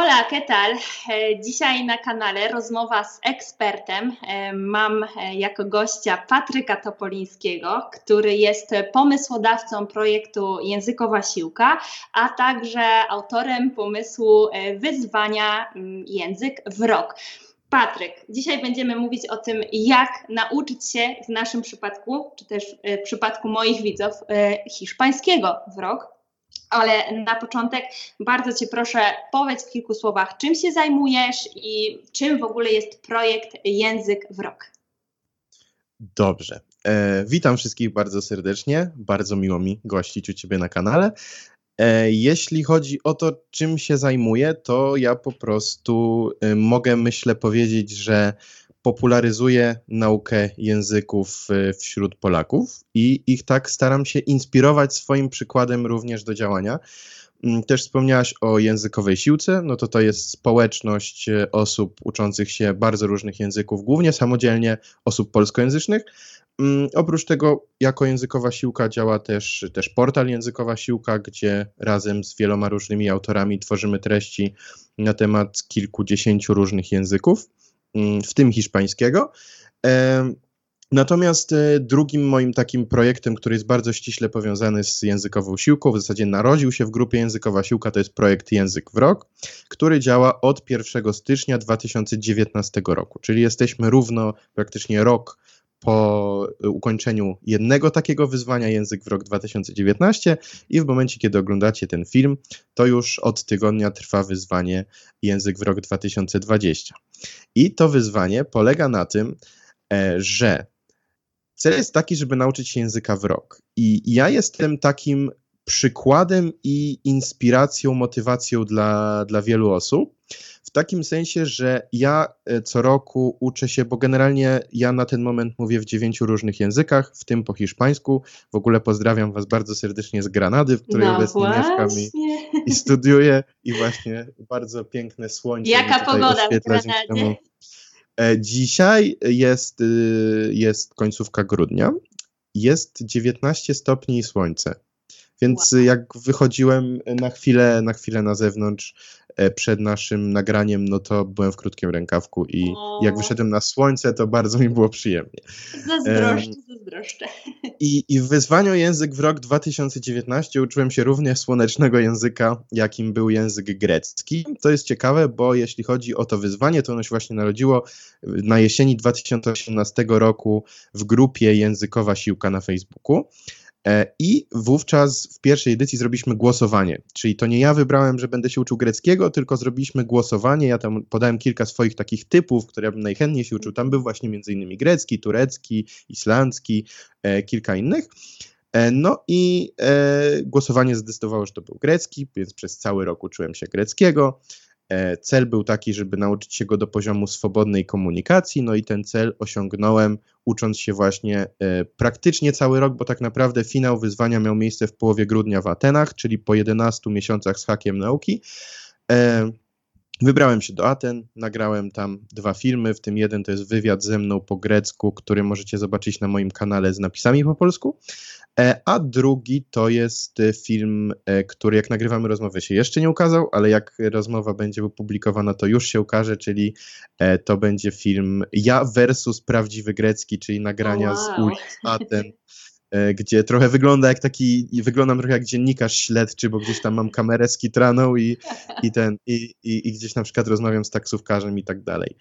Hola, ¿qué tal? E, dzisiaj na kanale rozmowa z ekspertem. E, mam e, jako gościa Patryka Topolińskiego, który jest pomysłodawcą projektu Językowa Siłka, a także autorem pomysłu wyzwania Język w rok. Patryk, dzisiaj będziemy mówić o tym, jak nauczyć się w naszym przypadku, czy też w przypadku moich widzów, hiszpańskiego w rok. Ale na początek bardzo Cię proszę, powiedz w kilku słowach, czym się zajmujesz i czym w ogóle jest projekt Język w Rok. Dobrze. E, witam wszystkich bardzo serdecznie. Bardzo miło mi gościć u Ciebie na kanale. E, jeśli chodzi o to, czym się zajmuję, to ja po prostu e, mogę, myślę, powiedzieć, że popularyzuję naukę języków e, wśród Polaków i ich tak staram się inspirować swoim przykładem również do działania. Mm, też wspomniałaś o językowej siłce, no to to jest społeczność e, osób uczących się bardzo różnych języków, głównie samodzielnie osób polskojęzycznych. Mm, oprócz tego, jako językowa siłka działa też, też portal Językowa Siłka, gdzie razem z wieloma różnymi autorami tworzymy treści na temat kilkudziesięciu różnych języków. Mm, w tym hiszpańskiego. Natomiast e, drugim moim takim projektem, który jest bardzo ściśle powiązany z językową siłką, w zasadzie narodził się w grupie Językowa Siłka, to jest projekt Język w Rok, który działa od 1 stycznia 2019 roku, czyli jesteśmy równo praktycznie rok po ukończeniu jednego takiego wyzwania Język w rok 2019 i w momencie, kiedy oglądacie ten film, to już od tygodnia trwa wyzwanie Język w rok 2020. I to wyzwanie polega na tym, e, że cel jest taki, żeby nauczyć się języka w rok. I ja jestem takim przykładem i inspiracją, motywacją dla, dla wielu osób. W takim sensie, że ja e, co roku uczę się, bo generalnie ja na ten moment mówię w dziewięciu różnych językach, w tym po hiszpańsku. W ogóle pozdrawiam Was bardzo serdecznie z Granady, w której no obecnie właśnie. mieszkam i, i, studiuję. I właśnie bardzo piękne słońce. Jaka pogoda w Granadzie? E, dzisiaj jest, y, jest końcówka grudnia. Jest 19 stopni i słońce. Więc wow. jak wychodziłem na chwilę, na chwilę na zewnątrz e, przed naszym nagraniem, no to byłem w krótkim rękawku i o. jak wyszedłem na słońce, to bardzo mi było przyjemnie. Zazdroszczę, um, zazdroszczę. I, I w wyzwaniu język w rok 2019 uczyłem się również słonecznego języka, jakim był język grecki. To jest ciekawe, bo jeśli chodzi o to wyzwanie, to ono się właśnie narodziło na jesieni 2018 roku w grupie Językowa Siłka na Facebooku. E, I wówczas w pierwszej edycji zrobiliśmy głosowanie, czyli to nie ja wybrałem, że będę się uczył greckiego, tylko zrobiliśmy głosowanie. Ja tam podałem kilka swoich takich typów, które ja bym najchętniej się uczył. Tam był właśnie innymi grecki, turecki, islandzki, e, kilka innych. E, no i e, głosowanie zdecydowało, że to był grecki, więc przez cały rok uczyłem się greckiego. E, cel był taki, żeby nauczyć się go do poziomu swobodnej komunikacji, no i ten cel osiągnąłem ucząc się właśnie e, praktycznie cały rok, bo tak naprawdę finał wyzwania miał miejsce w połowie grudnia w Atenach, czyli po 11 miesiącach z hakiem nauki. E, wybrałem się do Aten, nagrałem tam dwa filmy, w tym jeden to jest wywiad ze mną po grecku, który możecie zobaczyć na moim kanale z napisami po polsku, a drugi to jest e, film, e, który jak nagrywamy rozmowę się jeszcze nie ukazał, ale jak rozmowa będzie opublikowana, to już się ukaże, czyli to będzie film Ja versus prawdziwy grecki, czyli nagrania wow. z ulic Aten. E, gdzie trochę wygląda jak taki, wyglądam trochę jak dziennikarz śledczy, bo gdzieś tam mam kamerę skitraną i, i ten, i, i, i gdzieś na przykład rozmawiam z taksówkarzem i tak dalej.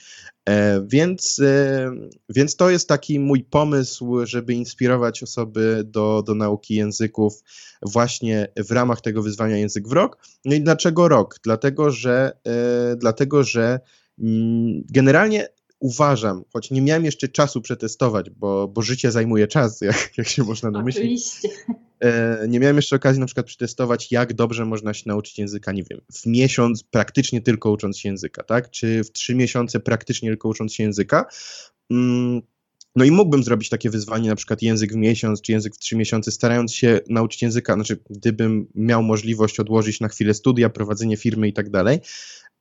E, więc, e, więc to jest taki mój pomysł, żeby inspirować osoby do, do nauki języków właśnie w ramach tego wyzwania Język w Rok. No i dlaczego rok? Dlatego, że, e, dlatego, że mm, generalnie uważam, choć nie miałem jeszcze czasu przetestować, bo, bo życie zajmuje czas, jak, jak się można domyślić. Oczywiście. E, nie miałem jeszcze okazji na przykład przetestować, jak dobrze można się nauczyć języka, nie wiem, w miesiąc praktycznie tylko ucząc się języka, tak? Czy w trzy miesiące praktycznie tylko ucząc się języka. Mm, no i mógłbym zrobić takie wyzwanie, na przykład język w miesiąc, czy język w trzy miesiące, starając się nauczyć języka, znaczy gdybym miał możliwość odłożyć na chwilę studia, prowadzenie firmy i tak dalej,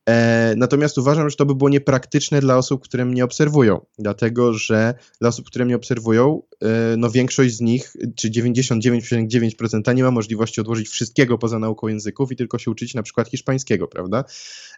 E, natomiast uważam, że to by było niepraktyczne dla osób, które mnie obserwują, dlatego że dla osób, które mnie obserwują, e, no większość z nich, czy 99,9% nie ma możliwości odłożyć wszystkiego poza nauką języków i tylko się uczyć na przykład hiszpańskiego, prawda?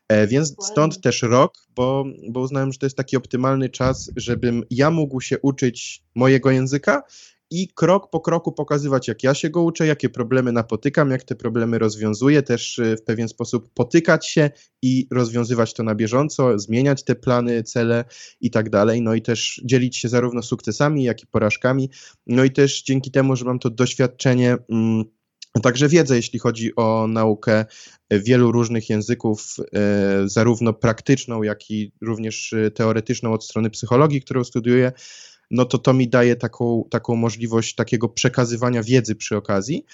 E, więc stąd też rok, bo, bo uznałem, że to jest taki optymalny czas, żebym ja mógł się uczyć mojego języka i krok po kroku pokazywać, jak ja się go uczę, jakie problemy napotykam, jak te problemy rozwiązuję, też y, w pewien sposób potykać się i rozwiązywać to na bieżąco, zmieniać te plany, cele i tak dalej. No i też dzielić się zarówno sukcesami, jak i porażkami. No i też dzięki temu, że mam to doświadczenie. Mm, Także wiedzę, jeśli chodzi o naukę wielu różnych języków, e, zarówno praktyczną, jak i również y, teoretyczną od strony psychologii, którą studiuję, no to to mi daje taką, taką możliwość takiego przekazywania wiedzy przy okazji.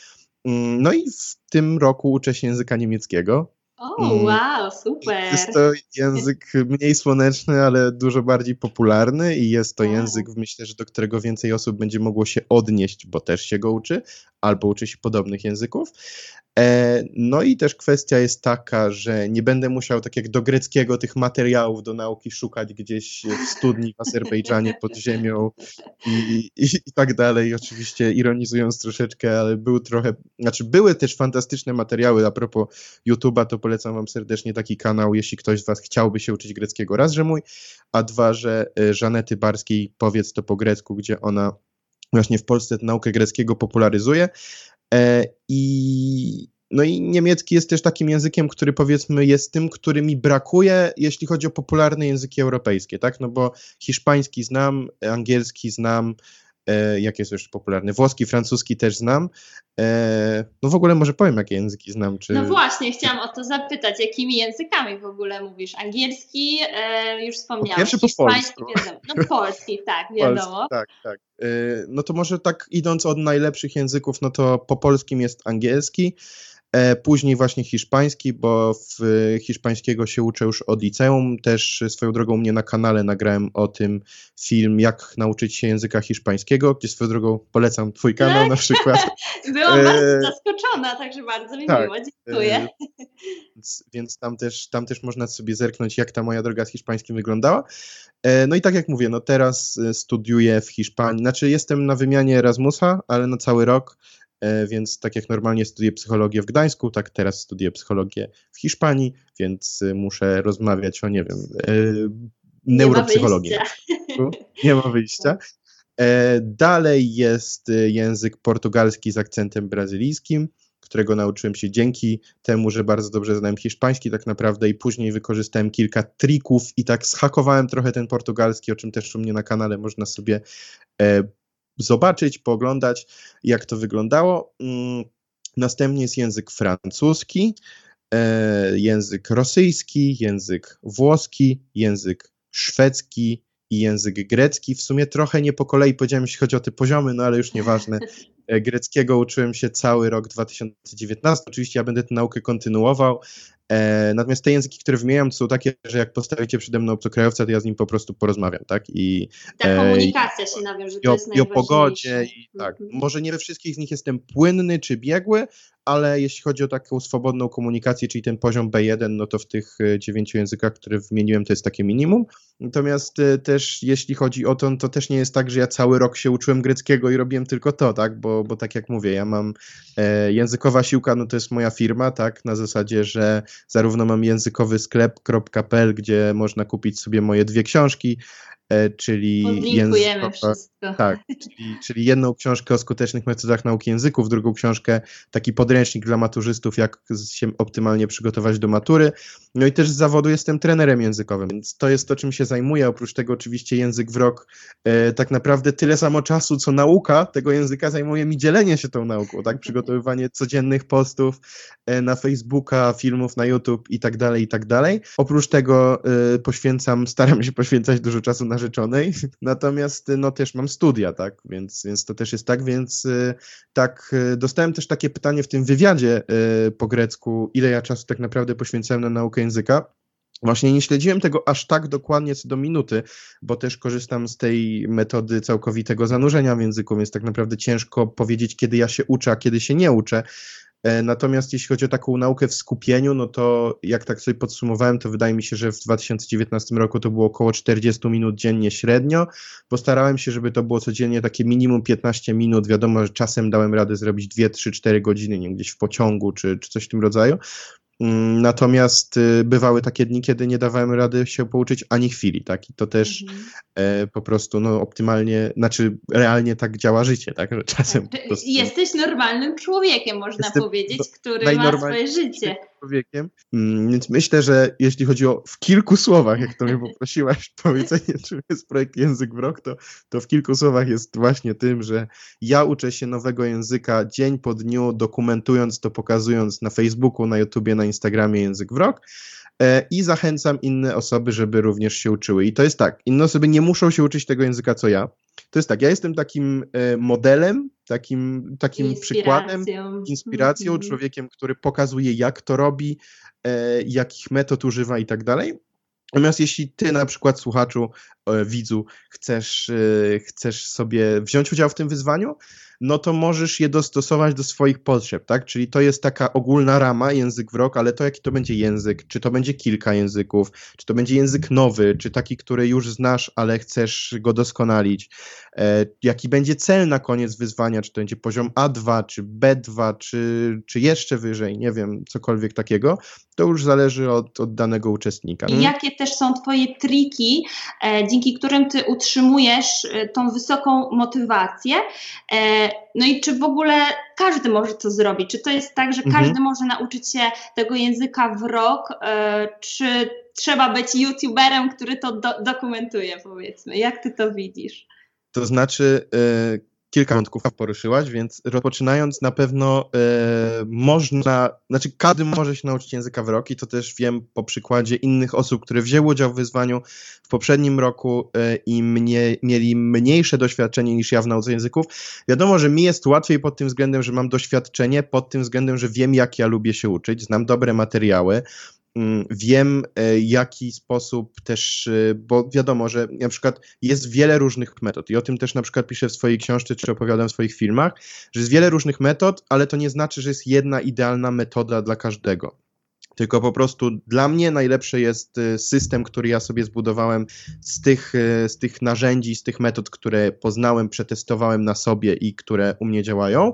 Mm, no i w tym roku uczę się języka niemieckiego. O, wow, super. Jest to język mniej słoneczny, ale dużo bardziej popularny i jest to język, myślę, że do którego więcej osób będzie mogło się odnieść, bo też się go uczy, albo uczy się podobnych języków. E, no i też kwestia jest taka, że nie będę musiał, tak jak do greckiego, tych materiałów do nauki szukać gdzieś w studni w Azerbejdżanie pod ziemią i, i, i tak dalej. Oczywiście ironizując troszeczkę, ale był trochę, znaczy były też fantastyczne materiały. A propos YouTube'a, to polecam Wam serdecznie taki kanał, jeśli ktoś z Was chciałby się uczyć greckiego. Raz, że mój, a dwa, że e, Żanety Barskiej, powiedz to po grecku, gdzie ona właśnie w Polsce naukę greckiego popularyzuje. E, I, no i niemiecki jest też takim językiem, który powiedzmy jest tym, który mi brakuje, jeśli chodzi o popularne języki europejskie, tak? No bo hiszpański znam, angielski znam, jakie jest jeszcze popularne? Włoski, francuski też znam. E, no w ogóle może powiem, jakie języki znam. Czy... No właśnie, chciałam o to zapytać, jakimi językami w ogóle mówisz? Angielski, e, już wspomniałeś. Po pierwszy po polsku. Wiadomo. No polski, tak, wiadomo. Polski, tak, tak. E, no to może tak idąc od najlepszych języków, no to po polskim jest angielski, E, później właśnie hiszpański, bo w hiszpańskiego się uczę już od liceum. Też swoją drogą mnie na kanale nagrałem o tym film, jak nauczyć się języka hiszpańskiego, gdzie swoją drogą polecam twój kanał tak? na przykład. Byłam e... bardzo zaskoczona, także bardzo mi tak, miło, dziękuję. E... Więc, więc, tam, też, tam też można sobie zerknąć, jak ta moja droga z hiszpańskim wyglądała. E... No i tak jak mówię, no teraz e, studiuję w Hiszpanii, znaczy jestem na wymianie Erasmusa, ale na cały rok E, więc tak jak normalnie studiuję psychologię w Gdańsku, tak teraz studiuję psychologię w Hiszpanii, więc e, muszę rozmawiać o, nie wiem, e, neuropsychologii. Nie ma wyjścia. Dalej jest język portugalski z akcentem brazylijskim, którego nauczyłem się dzięki temu, że bardzo dobrze znałem hiszpański tak naprawdę i później wykorzystałem kilka trików i tak zhakowałem trochę ten portugalski, o czym też u mnie na kanale można sobie zobaczyć, pooglądać, jak to wyglądało. Mm, następnie jest język francuski, e, język rosyjski, język włoski, język szwedzki i język grecki. W sumie trochę nie po kolei powiedziałem, jeśli chodzi o te poziomy, no ale już nieważne. E, greckiego uczyłem się cały rok 2019. Oczywiście ja będę tę naukę kontynuował. E, natomiast te języki, które wymieniam, są takie, że jak postawicie przede mną obcokrajowca, to ja z nim po prostu porozmawiam, tak? I, Ta e, komunikacja się nawiąże, to i o, jest I o pogodzie, i tak. Mm -hmm. Może nie we wszystkich z nich jestem płynny czy biegły, ale jeśli chodzi o taką swobodną komunikację, czyli ten poziom B1, no to w tych dziewięciu językach, które wymieniłem, to jest takie minimum. Natomiast też jeśli chodzi o to, to też nie jest tak, że ja cały rok się uczyłem greckiego i robiłem tylko to, tak? Bo, bo tak jak mówię, ja mam e, językowa siłka, no to jest moja firma, tak? Na zasadzie, że zarówno mam językowy sklep.pl, gdzie można kupić sobie moje dwie książki, E, czyli wszystko. Tak, czyli, czyli jedną książkę o skutecznych metodach nauki języków, drugą książkę, taki podręcznik dla maturzystów, jak się optymalnie przygotować do matury. No i też z zawodu jestem trenerem językowym, więc to jest to, czym się zajmuję. Oprócz tego oczywiście język w rok e, tak naprawdę tyle samo czasu, co nauka tego języka zajmuje mi dzielenie się tą nauką, tak? Przygotowywanie codziennych postów e, na Facebooka, filmów na YouTube i tak dalej, i tak dalej. Oprócz tego e, poświęcam, staram się poświęcać dużo czasu na narzeczonej, natomiast no też mam studia, tak, więc, więc to też jest tak, więc y, tak, y, dostałem też takie pytanie w tym wywiadzie y, po grecku, ile ja czasu tak naprawdę poświęcałem na naukę języka. Właśnie nie śledziłem tego aż tak dokładnie co do minuty, bo też korzystam z tej metody całkowitego zanurzenia w języku, więc tak naprawdę ciężko powiedzieć, kiedy ja się uczę, a kiedy się nie uczę. E, natomiast jeśli chodzi o taką naukę w skupieniu, no to jak tak sobie podsumowałem, to wydaje mi się, że w 2019 roku to było około 40 minut dziennie średnio. Postarałem się, żeby to było codziennie takie minimum 15 minut. Wiadomo, że czasem dałem radę zrobić 2, 3, 4 godziny, nie gdzieś w pociągu czy, czy coś w tym rodzaju. Mm, natomiast y, bywały takie dni, kiedy nie dawałem rady się pouczyć ani chwili, tak? I to też mhm. e, po prostu no, optymalnie, znaczy realnie tak działa życie, tak? Że czasem tak. Jesteś normalnym człowiekiem, można powiedzieć, który ma swoje życie człowiekiem. Mm, więc myślę, że jeśli chodzi o w kilku słowach, jak to mnie poprosiłaś, powiedzenie, czym jest projekt Język w Rok, to, to w kilku słowach jest właśnie tym, że ja uczę się nowego języka dzień po dniu, dokumentując to, pokazując na Facebooku, na YouTubie, na Instagramie Język w Rok i zachęcam inne osoby, żeby również się uczyły. I to jest tak, inne osoby nie muszą się uczyć tego języka, co ja. To jest tak, ja jestem takim e, modelem, takim, takim przykładem, inspiracją, mm -hmm. człowiekiem, który pokazuje, jak to robi, e, jakich metod używa i tak dalej. Natomiast jeśli ty na przykład słuchaczu, e, widzu, chcesz, e, chcesz sobie wziąć udział w tym wyzwaniu, no to możesz je dostosować do swoich potrzeb, tak? Czyli to jest taka ogólna rama, język w rok, ale to jaki to będzie język, czy to będzie kilka języków, czy to będzie język nowy, czy taki, który już znasz, ale chcesz go doskonalić, e, jaki będzie cel na koniec wyzwania, czy to będzie poziom A2, czy B2, czy, czy jeszcze wyżej, nie wiem, cokolwiek takiego, to już zależy od, od danego uczestnika. I jakie też są Twoje triki, e, dzięki którym Ty utrzymujesz e, tą wysoką motywację? E, no i czy w ogóle każdy może to zrobić? Czy to jest tak, że mhm. każdy może nauczyć się tego języka w rok? E, czy trzeba być youtuberem, który to do, dokumentuje, powiedzmy? Jak Ty to widzisz? To znaczy, e, kilka wątków poruszyłaś, więc rozpoczynając na pewno e, można, znaczy każdy może się nauczyć języka w rok i to też wiem po przykładzie innych osób, które wzięły udział w wyzwaniu w poprzednim roku e, i mnie, mieli mniejsze doświadczenie niż ja w nauce języków. Wiadomo, że mi jest łatwiej pod tym względem, że mam doświadczenie, pod tym względem, że wiem jak ja lubię się uczyć, znam dobre materiały, wiem, e, jaki sposób też, e, bo wiadomo, że na przykład jest wiele różnych metod i o tym też na przykład piszę w swojej książce, czy opowiadam w swoich filmach, że jest wiele różnych metod, ale to nie znaczy, że jest jedna idealna metoda dla każdego. Tylko po prostu dla mnie najlepszy jest e, system, który ja sobie zbudowałem z tych, z tych narzędzi, z tych metod, które poznałem, przetestowałem na sobie i które u mnie działają,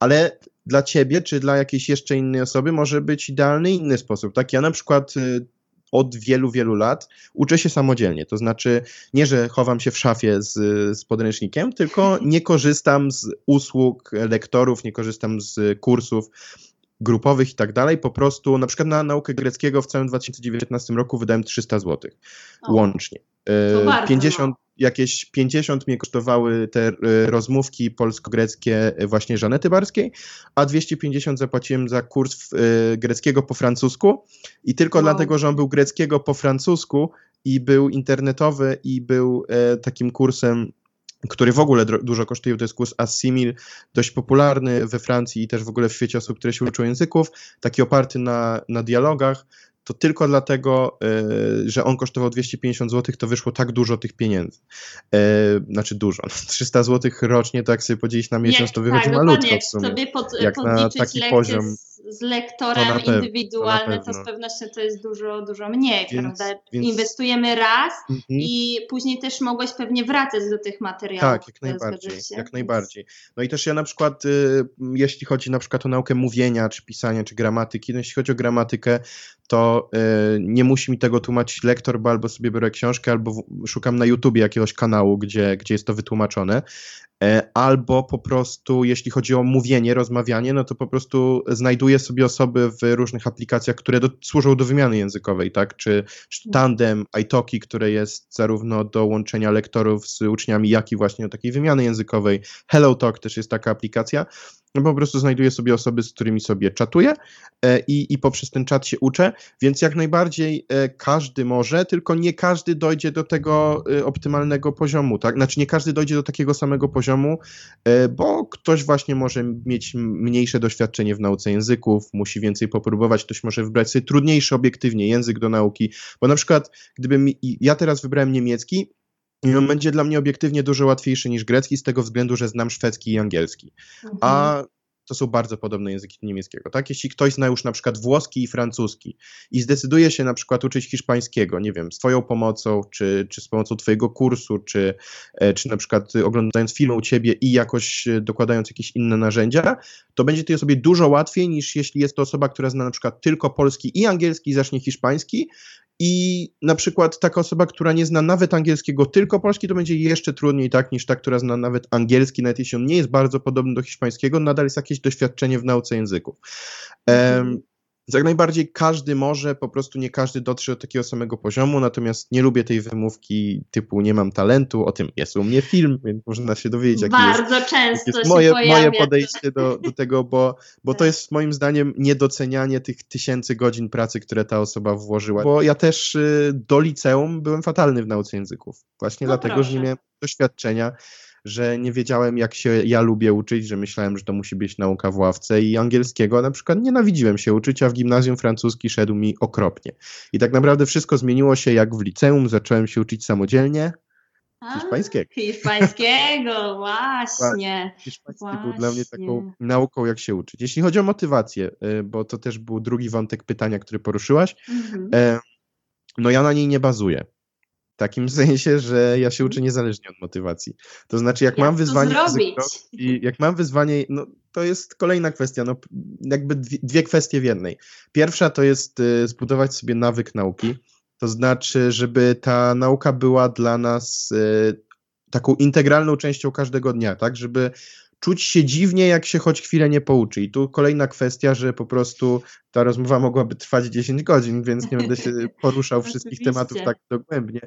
ale dla ciebie czy dla jakiejś jeszcze innej osoby może być idealny inny sposób. Tak, ja na przykład y, od wielu, wielu lat uczę się samodzielnie. To znaczy, nie, że chowam się w szafie z, z podręcznikiem, tylko nie korzystam z usług lektorów, nie korzystam z kursów grupowych i tak dalej. Po prostu, na przykład na naukę greckiego w całym 2019 roku wydałem 300 zł o, łącznie. 50, jakieś 50 mnie kosztowały te e, rozmówki polsko-greckie właśnie Żanety Barskiej, a 250 zapłaciłem za kurs e, greckiego po francusku i tylko wow. dlatego, że on był greckiego po francusku i był internetowy i był e, takim kursem który w ogóle dużo kosztuje, to jest kurs Assimil, dość popularny we Francji i też w ogóle w świecie osób, które się uczą języków, taki oparty na, na dialogach, to tylko dlatego, e, że on kosztował 250 zł, to wyszło tak dużo tych pieniędzy. E, znaczy dużo. 300 zł rocznie, to jak sobie podzielić na miesiąc, to wychodzi tak, malutko w sumie. Jak pod, jak na taki poziom z lektorem pewno, indywidualny, to, to, z pewnością to jest dużo, dużo mniej, więc, prawda? Więc... Inwestujemy raz mhm. i później też mogłeś pewnie wracać do tych materiałów. Tak, jak najbardziej, jak najbardziej. No i też ja na przykład, y, jeśli chodzi na przykład o naukę mówienia, czy pisania, czy gramatyki, no jeśli chodzi o gramatykę, to y, nie musi mi tego tłumaczyć lektor, bo albo sobie biorę książkę, albo szukam na YouTubie jakiegoś kanału, gdzie, gdzie jest to wytłumaczone. E, albo po prostu, jeśli chodzi o mówienie, rozmawianie, no to po prostu znajduję sobie osoby w różnych aplikacjach, które do, służą do wymiany językowej, tak? Czy, czy Tandem, iTalki, które jest zarówno do łączenia lektorów z uczniami, jak i właśnie do takiej wymiany językowej. HelloTalk też jest taka aplikacja. No po prostu znajduję sobie osoby, z którymi sobie czatuję e, i, i poprzez ten czat się uczę, więc jak najbardziej e, każdy może, tylko nie każdy dojdzie do tego e, optymalnego poziomu, tak? Znaczy nie każdy dojdzie do takiego samego poziomu, bo ktoś właśnie może mieć mniejsze doświadczenie w nauce języków, musi więcej popróbować, ktoś może wybrać sobie trudniejszy obiektywnie język do nauki, bo na przykład gdybym ja teraz wybrałem niemiecki, i on będzie dla mnie obiektywnie dużo łatwiejszy niż grecki, z tego względu, że znam szwedzki i angielski. Mhm. A to są bardzo podobne języki do niemieckiego. Tak? Jeśli ktoś zna już na przykład włoski i francuski i zdecyduje się na przykład uczyć hiszpańskiego, nie wiem, swoją pomocą, czy, czy z pomocą twojego kursu, czy, e, czy na przykład oglądając film u ciebie i jakoś e, dokładając jakieś inne narzędzia, to będzie tej osobie dużo łatwiej niż jeśli jest to osoba, która zna na przykład tylko polski i angielski i zacznie hiszpański i na przykład taka osoba, która nie zna nawet angielskiego, tylko polski, to będzie jeszcze trudniej tak niż ta, która zna nawet angielski, nawet jeśli on nie jest bardzo podobny do hiszpańskiego, nadal jest jakieś doświadczenie w nauce języków. Um, jak najbardziej każdy może, po prostu nie każdy dotrze do takiego samego poziomu, natomiast nie lubię tej wymówki typu nie mam talentu, o tym jest u mnie film, więc można się dowiedzieć, jakie Bardzo jest, często jest się moje, moje podejście do, do tego, bo, bo to jest moim zdaniem niedocenianie tych tysięcy godzin pracy, które ta osoba włożyła. Bo ja też y, do liceum byłem fatalny w nauce języków, właśnie No dlatego, proszę. że nie miałem doświadczenia że nie wiedziałem, jak się ja lubię uczyć, że myślałem, że to musi być nauka w ławce i angielskiego na przykład nienawidziłem się uczyć, a w gimnazjum francuski szedł mi okropnie. I tak naprawdę wszystko zmieniło się, jak w liceum zacząłem się uczyć samodzielnie A, hiszpańskiego. Hiszpańskiego, właśnie. Hiszpański był dla mnie taką Właśnie. nauką, jak się uczyć. Jeśli chodzi o motywację, y, bo to też był drugi wątek pytania, który poruszyłaś, Mhm. no ja na niej nie bazuję. W takim sensie, że ja się uczę niezależnie od motywacji. To znaczy, jak, Jak mam wyzwanie i jak mam wyzwanie, no to jest kolejna kwestia, no jakby dwie, dwie kwestie w jednej. Pierwsza to jest y, zbudować sobie nawyk nauki, to znaczy, żeby ta nauka była dla nas y, taką integralną częścią każdego dnia, tak, żeby czuć się dziwnie, jak się choć chwilę nie pouczy. I tu kolejna kwestia, że po prostu ta rozmowa mogłaby trwać 10 godzin, więc nie będę się poruszał wszystkich tematów tak dogłębnie.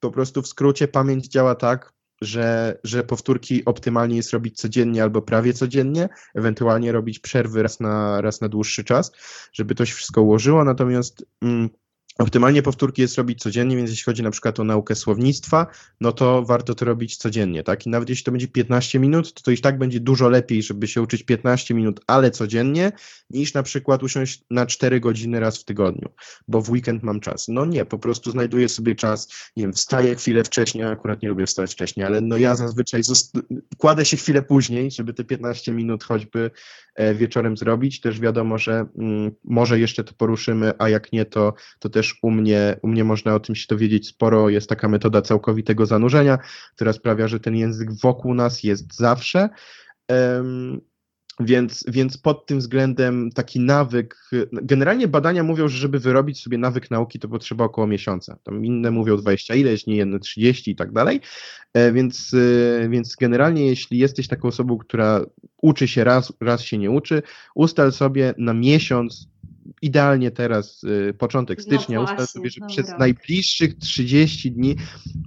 Po prostu w skrócie pamięć działa tak, że, że powtórki optymalnie jest robić codziennie albo prawie codziennie, ewentualnie robić przerwy raz na, raz na dłuższy czas, żeby to się wszystko ułożyło, natomiast mm, optymalnie powtórki jest robić codziennie, więc jeśli chodzi na przykład o naukę słownictwa, no to warto to robić codziennie, tak? I nawet jeśli to będzie 15 minut, to to i tak będzie dużo lepiej, żeby się uczyć 15 minut, ale codziennie, niż na przykład usiąść na 4 godziny raz w tygodniu, bo w weekend mam czas. No nie, po prostu znajduję sobie czas, nie wiem, wstaję chwilę wcześniej, akurat nie lubię wstać wcześniej, ale no ja zazwyczaj kładę się chwilę później, żeby te 15 minut choćby e, wieczorem zrobić. Też wiadomo, że mm, może jeszcze to poruszymy, a jak nie, to, to też u mnie, u mnie można o tym się dowiedzieć sporo. Jest taka metoda całkowitego zanurzenia, która sprawia, że ten język wokół nas jest zawsze. Em, więc, więc pod tym względem taki nawyk, generalnie badania mówią, że żeby wyrobić sobie nawyk nauki, to potrzeba około miesiąca. Tam inne mówią 20 ileś, nie jedne 30 i tak dalej. E, Więc, e, więc generalnie jeśli jesteś taką osobą, która uczy się raz, raz się nie uczy, ustal sobie na miesiąc, idealnie teraz y, początek No stycznia, ustal właśnie, sobie, że dobra. przez najbliższych 30 dni,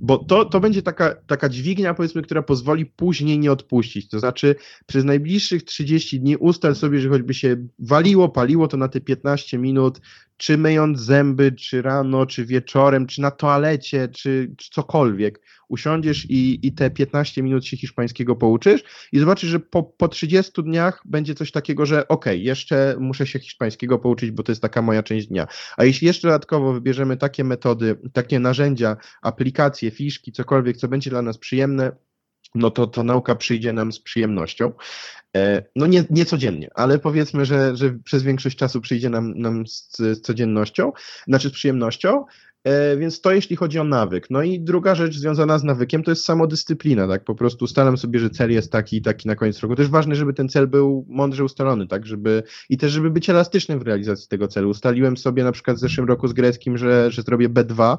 bo to, to będzie taka, taka dźwignia, powiedzmy, która pozwoli później nie odpuścić. To znaczy, przez najbliższych 30 dni ustal sobie, że choćby się waliło, paliło, to na te 15 minut, czy myjąc zęby, czy rano, czy wieczorem, czy na toalecie, czy, czy cokolwiek, usiądziesz i, i te 15 minut się hiszpańskiego pouczysz i zobaczysz, że po, po 30 dniach będzie coś takiego, że okej, jeszcze muszę się hiszpańskiego pouczyć, bo to jest taka moja część dnia. A jeśli jeszcze dodatkowo wybierzemy takie metody, takie narzędzia, aplikacje, fiszki, cokolwiek, co będzie dla nas przyjemne, no to to nauka przyjdzie nam z przyjemnością. E, No nie, nie codziennie, ale powiedzmy, że, że przez większość czasu przyjdzie nam, nam z, z codziennością, znaczy z przyjemnością. E, Więc to jeśli chodzi o nawyk. No i druga rzecz związana z nawykiem to jest samodyscyplina, tak? Po prostu ustalam sobie, że cel jest taki i taki na koniec roku. Też ważne, żeby ten cel był mądrze ustalony, tak? Żeby, I też, żeby być elastycznym w realizacji tego celu. Ustaliłem sobie na przykład w zeszłym roku z greckim, że, że zrobię B2,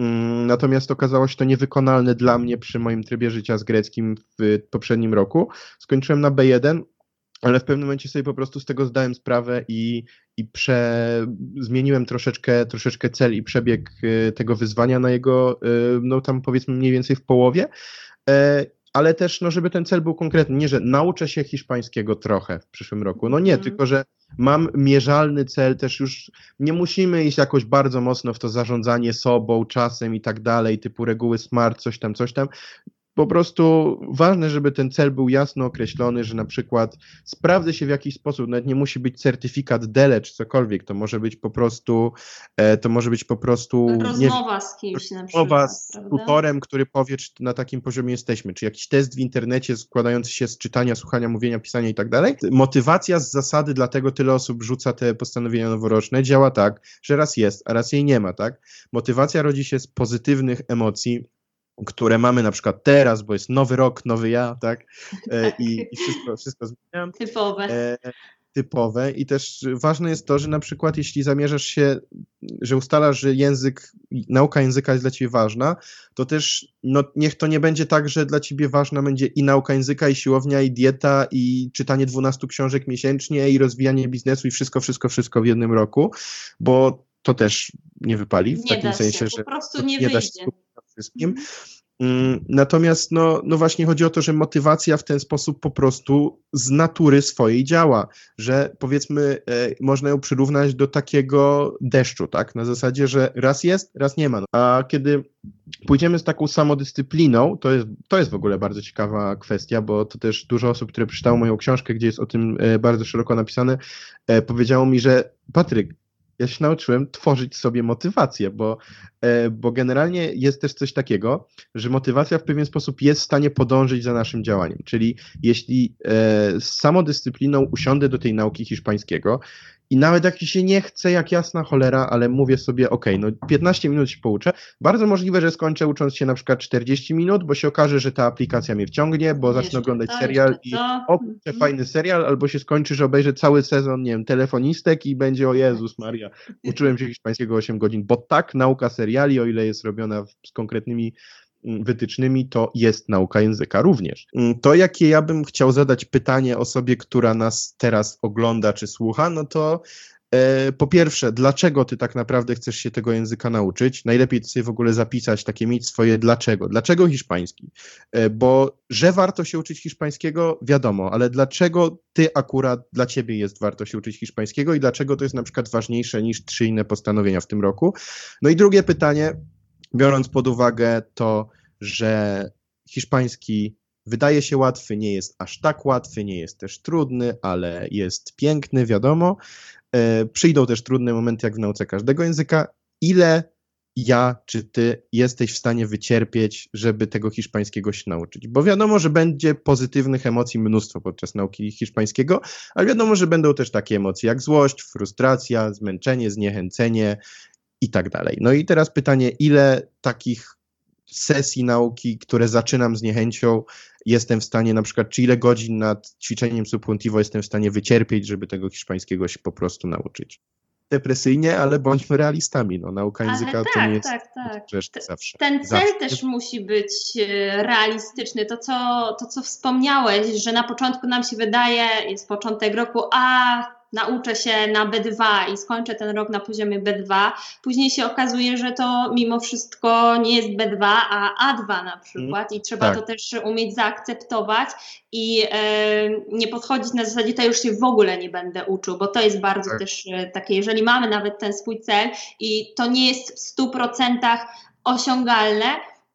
Mm, Natomiast okazało się to niewykonalne dla mnie przy moim trybie życia z greckim w poprzednim roku. Skończyłem na B1, ale w pewnym momencie sobie po prostu z tego zdałem sprawę i, i prze, zmieniłem troszeczkę, troszeczkę cel i przebieg y, tego wyzwania na jego, y, no tam powiedzmy mniej więcej w połowie. E, Ale też, no, żeby ten cel był konkretny, nie, że nauczę się hiszpańskiego trochę w przyszłym roku. No nie, Mhm. tylko że mam mierzalny cel, też już nie musimy iść jakoś bardzo mocno w to zarządzanie sobą, czasem i tak dalej, typu reguły smart, coś tam, coś tam. Po prostu ważne, żeby ten cel był jasno określony, że na przykład sprawdzę się w jakiś sposób, nawet nie musi być certyfikat DELE czy cokolwiek, to może być po prostu, e, to może być po prostu... Rozmowa nie, z kimś na przykład. Rozmowa z tutorem, który powie, czy na takim poziomie jesteśmy, czy jakiś test w internecie składający się z czytania, słuchania, mówienia, pisania i tak dalej. Motywacja z zasady, dlatego tyle osób rzuca te postanowienia noworoczne, działa tak, że raz jest, a raz jej nie ma, tak? Motywacja rodzi się z pozytywnych emocji, które mamy na przykład teraz, bo jest nowy rok, nowy ja, tak? E, I, i wszystko, wszystko zmieniam. Typowe. E, typowe i też ważne jest to, że na przykład jeśli zamierzasz się, że ustalasz, że język, nauka języka jest dla ciebie ważna, to też no, niech to nie będzie tak, że dla ciebie ważna będzie i nauka języka, i siłownia, i dieta, i czytanie 12 książek miesięcznie, i rozwijanie biznesu, i wszystko, wszystko, wszystko w jednym roku, bo to też nie wypali w nie takim sensie, się, że po prostu nie, nie wyjdzie. wszystkim. Mhm. Mm, natomiast no, no właśnie chodzi o to, że motywacja w ten sposób po prostu z natury swojej działa, że powiedzmy e, można ją przyrównać do takiego deszczu, tak? Na zasadzie, że raz jest, raz nie ma. A kiedy pójdziemy z taką samodyscypliną, to jest, to jest w ogóle bardzo ciekawa kwestia, bo to też dużo osób, które przeczytało moją książkę, gdzie jest o tym e, bardzo szeroko napisane, e, powiedziało mi, że Patryk, ja się nauczyłem tworzyć sobie motywację, bo, e, bo generalnie jest też coś takiego, że motywacja w pewien sposób jest w stanie podążyć za naszym działaniem. Czyli jeśli e, z samodyscypliną usiądę do tej nauki hiszpańskiego i nawet jak się nie chce, jak jasna cholera, ale mówię sobie, ok, no 15 minut się pouczę, bardzo możliwe, że skończę ucząc się na przykład 40 minut, bo się okaże, że ta aplikacja mnie wciągnie, bo zacznę jeszcze oglądać to, serial i o, kurczę, fajny serial, albo się skończy, że obejrzę cały sezon, nie wiem, telefonistek i będzie, o Jezus Maria, uczyłem się hiszpańskiego 8 godzin, bo tak nauka seriali, o ile jest robiona z konkretnymi wytycznymi, to jest nauka języka również. Mm, to, jakie ja bym chciał zadać pytanie osobie, która nas teraz ogląda czy słucha, no to e, po pierwsze, dlaczego ty tak naprawdę chcesz się tego języka nauczyć? Najlepiej sobie w ogóle zapisać, takie mieć swoje dlaczego. Dlaczego hiszpański? E, bo że warto się uczyć hiszpańskiego, wiadomo, ale dlaczego ty akurat, dla ciebie jest warto się uczyć hiszpańskiego i dlaczego to jest na przykład ważniejsze niż trzy inne postanowienia w tym roku? No i drugie pytanie, biorąc pod uwagę to, że hiszpański wydaje się łatwy, nie jest aż tak łatwy, nie jest też trudny, ale jest piękny, wiadomo. E, przyjdą też trudne momenty, jak w nauce każdego języka. Ile ja czy ty jesteś w stanie wycierpieć, żeby tego hiszpańskiego się nauczyć? Bo wiadomo, że będzie pozytywnych emocji mnóstwo podczas nauki hiszpańskiego, ale wiadomo, że będą też takie emocje jak złość, frustracja, zmęczenie, zniechęcenie, i tak dalej. No i teraz pytanie, ile takich sesji nauki, które zaczynam z niechęcią, jestem w stanie, na przykład, czy ile godzin nad ćwiczeniem subjuntivo jestem w stanie wycierpieć, żeby tego hiszpańskiego się po prostu nauczyć. Depresyjnie, ale bądźmy realistami. No, nauka języka tak, to nie jest tak, tak. rzecz zawsze. Ten cel zawsze. też musi być e, realistyczny. To co, to, co wspomniałeś, że na początku nam się wydaje, jest początek roku, a nauczę się na B2 i skończę ten rok na poziomie B2. Później się okazuje, że to mimo wszystko nie jest B2, a A2 na przykład i trzeba tak. to też umieć zaakceptować i e, nie podchodzić na zasadzie, to już się w ogóle nie będę uczył, bo to jest bardzo tak. też e, takie, jeżeli mamy nawet ten swój cel i to nie jest w 100% osiągalne,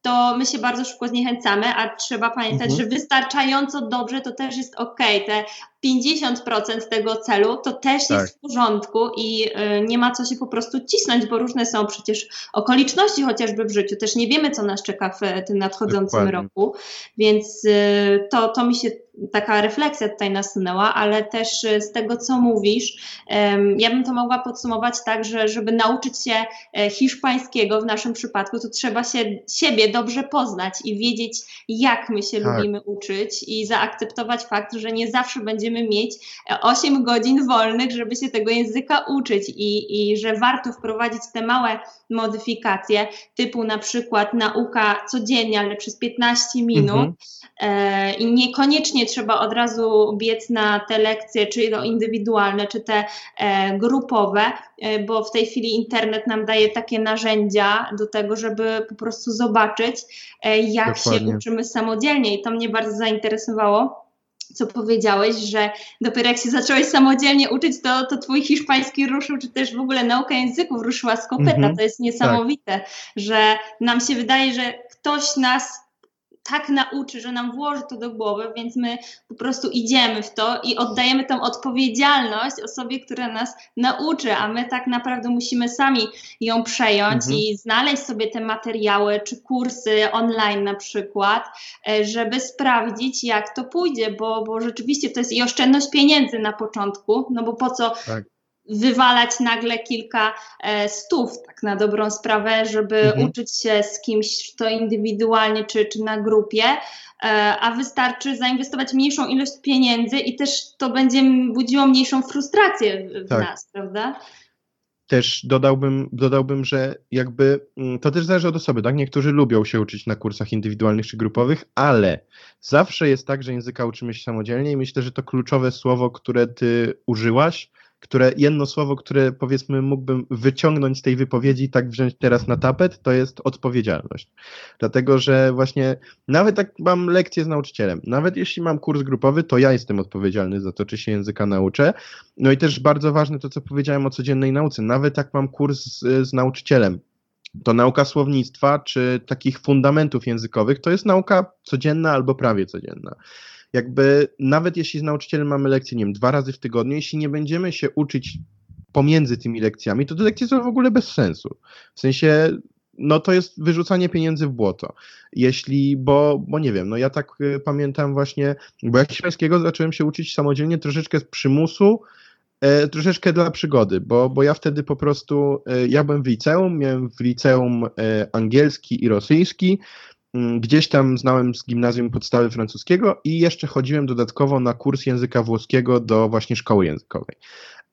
to my się bardzo szybko zniechęcamy, a trzeba pamiętać, mhm. że wystarczająco dobrze to też jest ok. Te 50% tego celu to też tak. jest w porządku i y, nie ma co się po prostu cisnąć, bo różne są przecież okoliczności chociażby w życiu. Też nie wiemy, co nas czeka w tym nadchodzącym Dokładnie. roku, więc y, to, to mi się taka refleksja tutaj nasunęła, ale też y, z tego, co mówisz, ja bym to mogła podsumować tak, że żeby nauczyć się e, hiszpańskiego w naszym przypadku, to trzeba się siebie dobrze poznać i wiedzieć, jak my się tak. lubimy uczyć i zaakceptować fakt, że nie zawsze będziemy mieć 8 e, godzin wolnych, żeby się tego języka uczyć i, i że warto wprowadzić te małe modyfikacje, typu na przykład nauka codziennie, ale przez 15 minut mhm. e, i niekoniecznie trzeba od razu biec na te lekcje, czy to indywidualne, czy te e, grupowe, e, bo w tej chwili internet nam daje takie narzędzia do tego, żeby po prostu zobaczyć, e, jak Dokładnie. się uczymy samodzielnie i to mnie bardzo zainteresowało co powiedziałeś, że dopiero jak się zacząłeś samodzielnie uczyć, to, to twój hiszpański ruszył, czy też w ogóle nauka języków ruszyła z kopyta. Mm -hmm, to jest niesamowite, tak. że nam się wydaje, że ktoś nas tak nauczy, że nam włoży to do głowy, więc my po prostu idziemy w to i oddajemy tą odpowiedzialność osobie, która nas nauczy, a my tak naprawdę musimy sami ją przejąć mhm. i znaleźć sobie te materiały czy kursy online na przykład, e, żeby sprawdzić, jak to pójdzie, bo, bo rzeczywiście to jest i oszczędność pieniędzy na początku, no bo po co tak wywalać nagle kilka e, stów, tak na dobrą sprawę, żeby mhm. uczyć się z kimś, to indywidualnie czy, czy na grupie, e, a wystarczy zainwestować mniejszą ilość pieniędzy i też to będzie budziło mniejszą frustrację w tak. nas, prawda? Też dodałbym, dodałbym, że jakby mm, to też zależy od osoby, tak? Niektórzy lubią się uczyć na kursach indywidualnych czy grupowych, ale zawsze jest tak, że języka uczymy się samodzielnie i myślę, że to kluczowe słowo, które ty użyłaś, które jedno słowo, które powiedzmy mógłbym wyciągnąć z tej wypowiedzi, tak wziąć teraz na tapet, to jest odpowiedzialność. Dlatego, że właśnie nawet jak mam lekcję z nauczycielem, nawet jeśli mam kurs grupowy, to ja jestem odpowiedzialny za to, czy się języka nauczę. No i też bardzo ważne to, co powiedziałem o codziennej nauce. Nawet jak mam kurs z, z nauczycielem, to nauka słownictwa czy takich fundamentów językowych to jest nauka codzienna albo prawie codzienna jakby nawet jeśli z nauczycielem mamy lekcję, nie wiem, dwa razy w tygodniu, jeśli nie będziemy się uczyć pomiędzy tymi lekcjami, to te lekcje są w ogóle bez sensu. W sensie, no to jest wyrzucanie pieniędzy w błoto. Jeśli, bo, bo nie wiem, no ja tak y, pamiętam właśnie, bo jak hiszpańskiego zacząłem się uczyć samodzielnie troszeczkę z przymusu, e, troszeczkę dla przygody, bo, bo ja wtedy po prostu, e, ja byłem w liceum, miałem w liceum e, angielski i rosyjski, gdzieś tam znałem z gimnazjum podstawy francuskiego i jeszcze chodziłem dodatkowo na kurs języka włoskiego do właśnie szkoły językowej.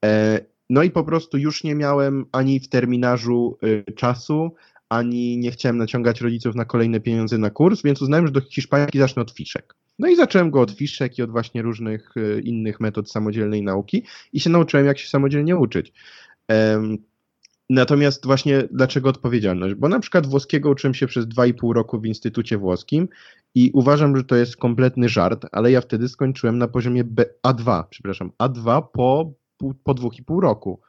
E, no i po prostu już nie miałem ani w terminarzu y, czasu, ani nie chciałem naciągać rodziców na kolejne pieniądze na kurs, więc uznałem, że do hiszpański zacznę od fiszek. No i zacząłem go od fiszek i od właśnie różnych y, innych metod samodzielnej nauki i się nauczyłem, jak się samodzielnie uczyć. Natomiast właśnie dlaczego odpowiedzialność? Bo na przykład włoskiego uczyłem się przez 2,5 roku w Instytucie Włoskim i uważam, że to jest kompletny żart, ale ja wtedy skończyłem na poziomie B, A2, przepraszam, A2 po, po 2,5 roku.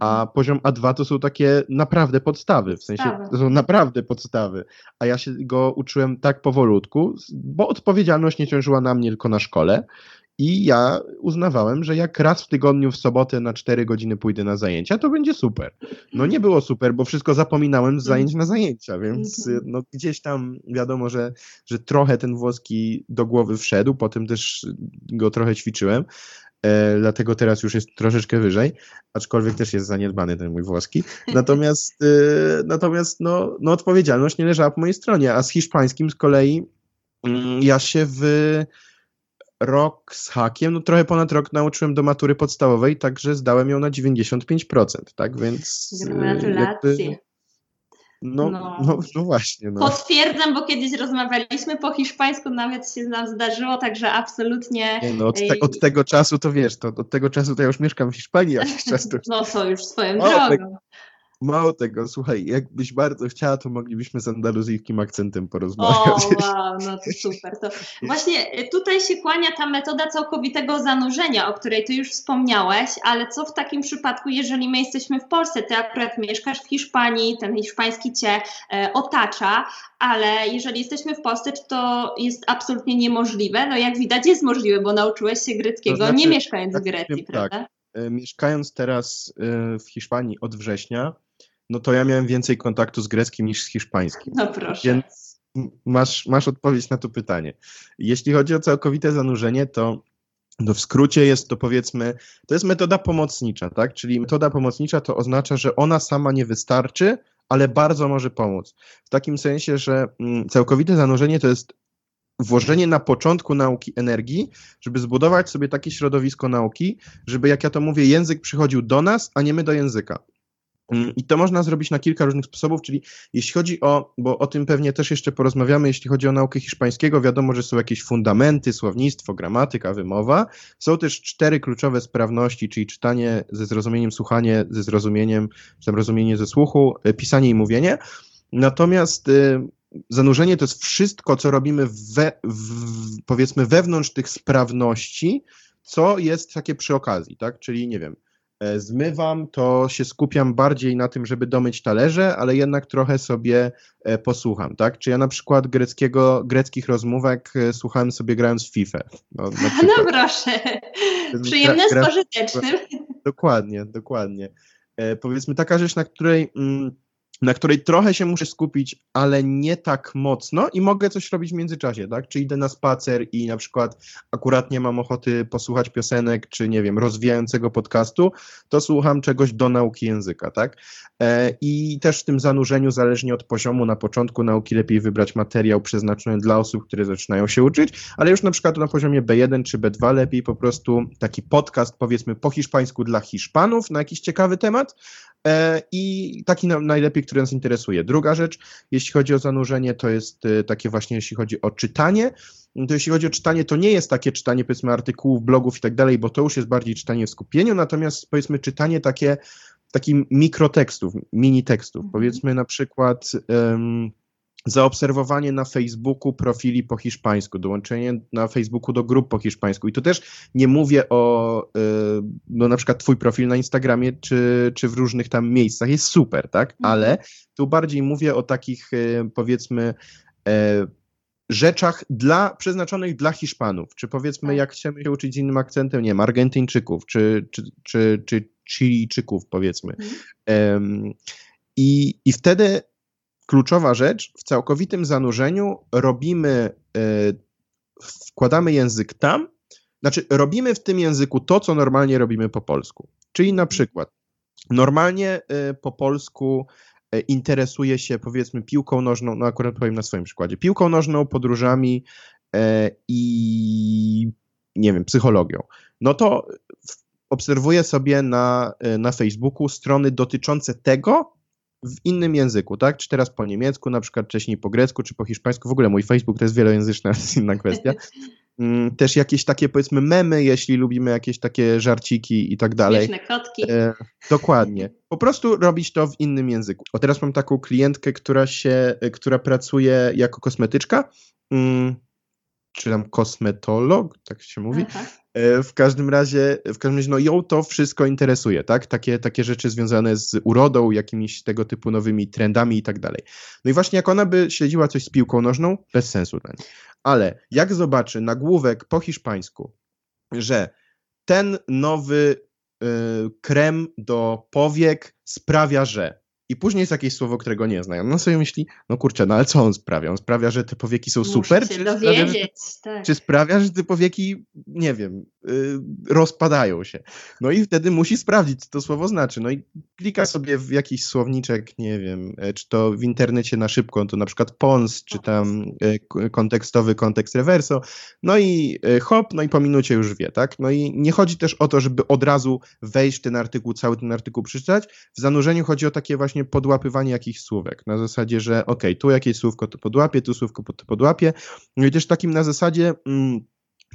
A mhm. poziom A2 to są takie naprawdę podstawy, w sensie to są naprawdę podstawy. A ja się go uczyłem tak powolutku, bo odpowiedzialność nie ciążyła na mnie tylko na szkole. I ja uznawałem, że jak raz w tygodniu w sobotę na 4 godziny pójdę na zajęcia, to będzie super. No nie było super, bo wszystko zapominałem z zajęć na zajęcia, więc mhm. no, gdzieś tam wiadomo, że, że trochę ten włoski do głowy wszedł, potem też go trochę ćwiczyłem, e, dlatego teraz już jest troszeczkę wyżej, aczkolwiek też jest zaniedbany ten mój włoski. Natomiast, e, natomiast no, no odpowiedzialność nie leżała po mojej stronie, a z hiszpańskim z kolei mm, ja się w rok z hakiem, no trochę ponad rok nauczyłem do matury podstawowej, także zdałem ją na 95%, tak więc... Gratulacje. Jakby, no, no. No, no, właśnie. No. Potwierdzam, bo kiedyś rozmawialiśmy po hiszpańsku, nawet się nam zdarzyło, także absolutnie. Nie, no, od, te, od, tego czasu to wiesz, to, od tego czasu to ja już mieszkam w Hiszpanii jakiś czas. To... No, są już swoją drogą. Mało tego, słuchaj, jakbyś bardzo chciała, to moglibyśmy z andaluzyjskim akcentem porozmawiać. O, wow, no to super. To właśnie y, tutaj się kłania ta metoda całkowitego zanurzenia, o której ty już wspomniałeś, ale co w takim przypadku, jeżeli my jesteśmy w Polsce, ty akurat mieszkasz w Hiszpanii, ten hiszpański cię e, otacza, ale jeżeli jesteśmy w Polsce, czy to jest absolutnie niemożliwe? No jak widać jest możliwe, bo nauczyłeś się greckiego, to znaczy, nie mieszkając tak, w Grecji, tak. prawda? E, mieszkając teraz e, w Hiszpanii od września, no to ja miałem więcej kontaktu z greckim niż z hiszpańskim. No proszę. Więc masz, masz odpowiedź na to pytanie. Jeśli chodzi o całkowite zanurzenie, to to w skrócie jest to powiedzmy, to jest metoda pomocnicza, tak? Czyli metoda pomocnicza to oznacza, że ona sama nie wystarczy, ale bardzo może pomóc. W takim sensie, że mm, całkowite zanurzenie to jest włożenie na początku nauki energii, żeby zbudować sobie takie środowisko nauki, żeby, jak ja to mówię, język przychodził do nas, a nie my do języka. Mm, I to można zrobić na kilka różnych sposobów, czyli jeśli chodzi o, bo o tym pewnie też jeszcze porozmawiamy, jeśli chodzi o naukę hiszpańskiego, wiadomo, że są jakieś fundamenty, słownictwo, gramatyka, wymowa. Są też cztery kluczowe sprawności, czyli czytanie ze zrozumieniem, słuchanie ze zrozumieniem, czy tam rozumienie ze słuchu, e, pisanie i mówienie. Natomiast y, zanurzenie to jest wszystko, co robimy we, w, powiedzmy wewnątrz tych sprawności, co jest takie przy okazji, tak? Czyli nie wiem, zmywam, to się skupiam bardziej na tym, żeby domyć talerze, ale jednak trochę sobie e, posłucham, tak? Czy ja na przykład greckiego, greckich rozmówek e, słuchałem sobie grając w FIFA. No, no proszę, przyjemne z pożytecznym. Dokładnie, dokładnie. Powiedzmy taka rzecz, na której... Mm, na której trochę się muszę skupić, ale nie tak mocno i mogę coś robić w międzyczasie, tak? Czy idę na spacer i na przykład akurat nie mam ochoty posłuchać piosenek, czy nie wiem, rozwijającego podcastu, to słucham czegoś do nauki języka, tak? E, I też w tym zanurzeniu, zależnie od poziomu, na początku nauki lepiej wybrać materiał przeznaczony dla osób, które zaczynają się uczyć, ale już na przykład na poziomie B1 czy B2 lepiej po prostu taki podcast, powiedzmy po hiszpańsku dla Hiszpanów na jakiś ciekawy temat, i taki najlepiej, który nas interesuje. Druga rzecz, jeśli chodzi o zanurzenie, to jest e, takie właśnie, jeśli chodzi o czytanie, to jeśli chodzi o czytanie, to nie jest takie czytanie, powiedzmy, artykułów, blogów i tak dalej, bo to już jest bardziej czytanie w skupieniu, natomiast powiedzmy czytanie takie, takich mikrotekstów, mini tekstów. Mhm. Powiedzmy na przykład um, zaobserwowanie na Facebooku profili po hiszpańsku, dołączenie na Facebooku do grup po hiszpańsku. I tu też nie mówię o, y, no na przykład twój profil na Instagramie, czy, czy w różnych tam miejscach, jest super, tak? Mhm. Ale tu bardziej mówię o takich, y, powiedzmy, e, rzeczach dla, przeznaczonych dla Hiszpanów, czy powiedzmy, tak. jak chcemy się uczyć z innym akcentem, nie wiem, Argentyńczyków, czy, czy, czy, czy Chilijczyków, powiedzmy. Mhm. i, I wtedy kluczowa rzecz, w całkowitym zanurzeniu robimy, e, wkładamy język tam, znaczy robimy w tym języku to, co normalnie robimy po polsku. Czyli na przykład, normalnie e, po polsku e, interesuje się powiedzmy piłką nożną, no akurat powiem na swoim przykładzie, piłką nożną, podróżami i nie wiem, psychologią. No to obserwuję sobie na, na Facebooku strony dotyczące tego, w innym języku, tak? Czy teraz po niemiecku, na przykład wcześniej po grecku, czy po hiszpańsku. W ogóle mój Facebook to jest wielojęzyczny, ale to jest inna kwestia. Mm, też jakieś takie, powiedzmy, memy, jeśli lubimy jakieś takie żarciki i tak dalej. Śmieszne kotki. E, dokładnie. Po prostu robić to w innym języku. O, teraz mam taką klientkę, która się, która pracuje jako kosmetyczka. Mm, czy tam kosmetolog, tak się mówi. Aha. E, w każdym razie, w każdym razie, no ją to wszystko interesuje, tak? Takie, takie rzeczy związane z urodą, jakimiś tego typu nowymi trendami i tak dalej. No i właśnie jak ona by śledziła coś z piłką nożną, bez sensu dla niej. Ale jak zobaczy nagłówek po hiszpańsku, że ten nowy y, krem do powiek sprawia, że i później jest jakieś słowo, którego nie znają. No sobie myśli, no kurczę, no ale co on sprawia? On sprawia, że te powieki są Muszę super? Czy sprawia, że, tak. czy sprawia, że te powieki, nie wiem, yy, rozpadają się? No i wtedy musi sprawdzić, co to słowo znaczy. No i klika sobie w jakiś słowniczek, nie wiem, e, czy to w internecie na szybko, to na przykład pons, czy tam yy, kontekstowy kontekst reverso. No i yy, hop, no i po minucie już wie, tak? No i nie chodzi też o to, żeby od razu wejść w ten artykuł, cały ten artykuł przeczytać. W zanurzeniu chodzi o takie właśnie właśnie podłapywanie jakichś słówek. Na zasadzie, że ok, tu jakieś słówko to podłapie, tu słówko to podłapie. No i też takim na zasadzie mm,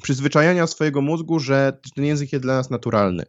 przyzwyczajania swojego mózgu, że ten język jest dla nas naturalny.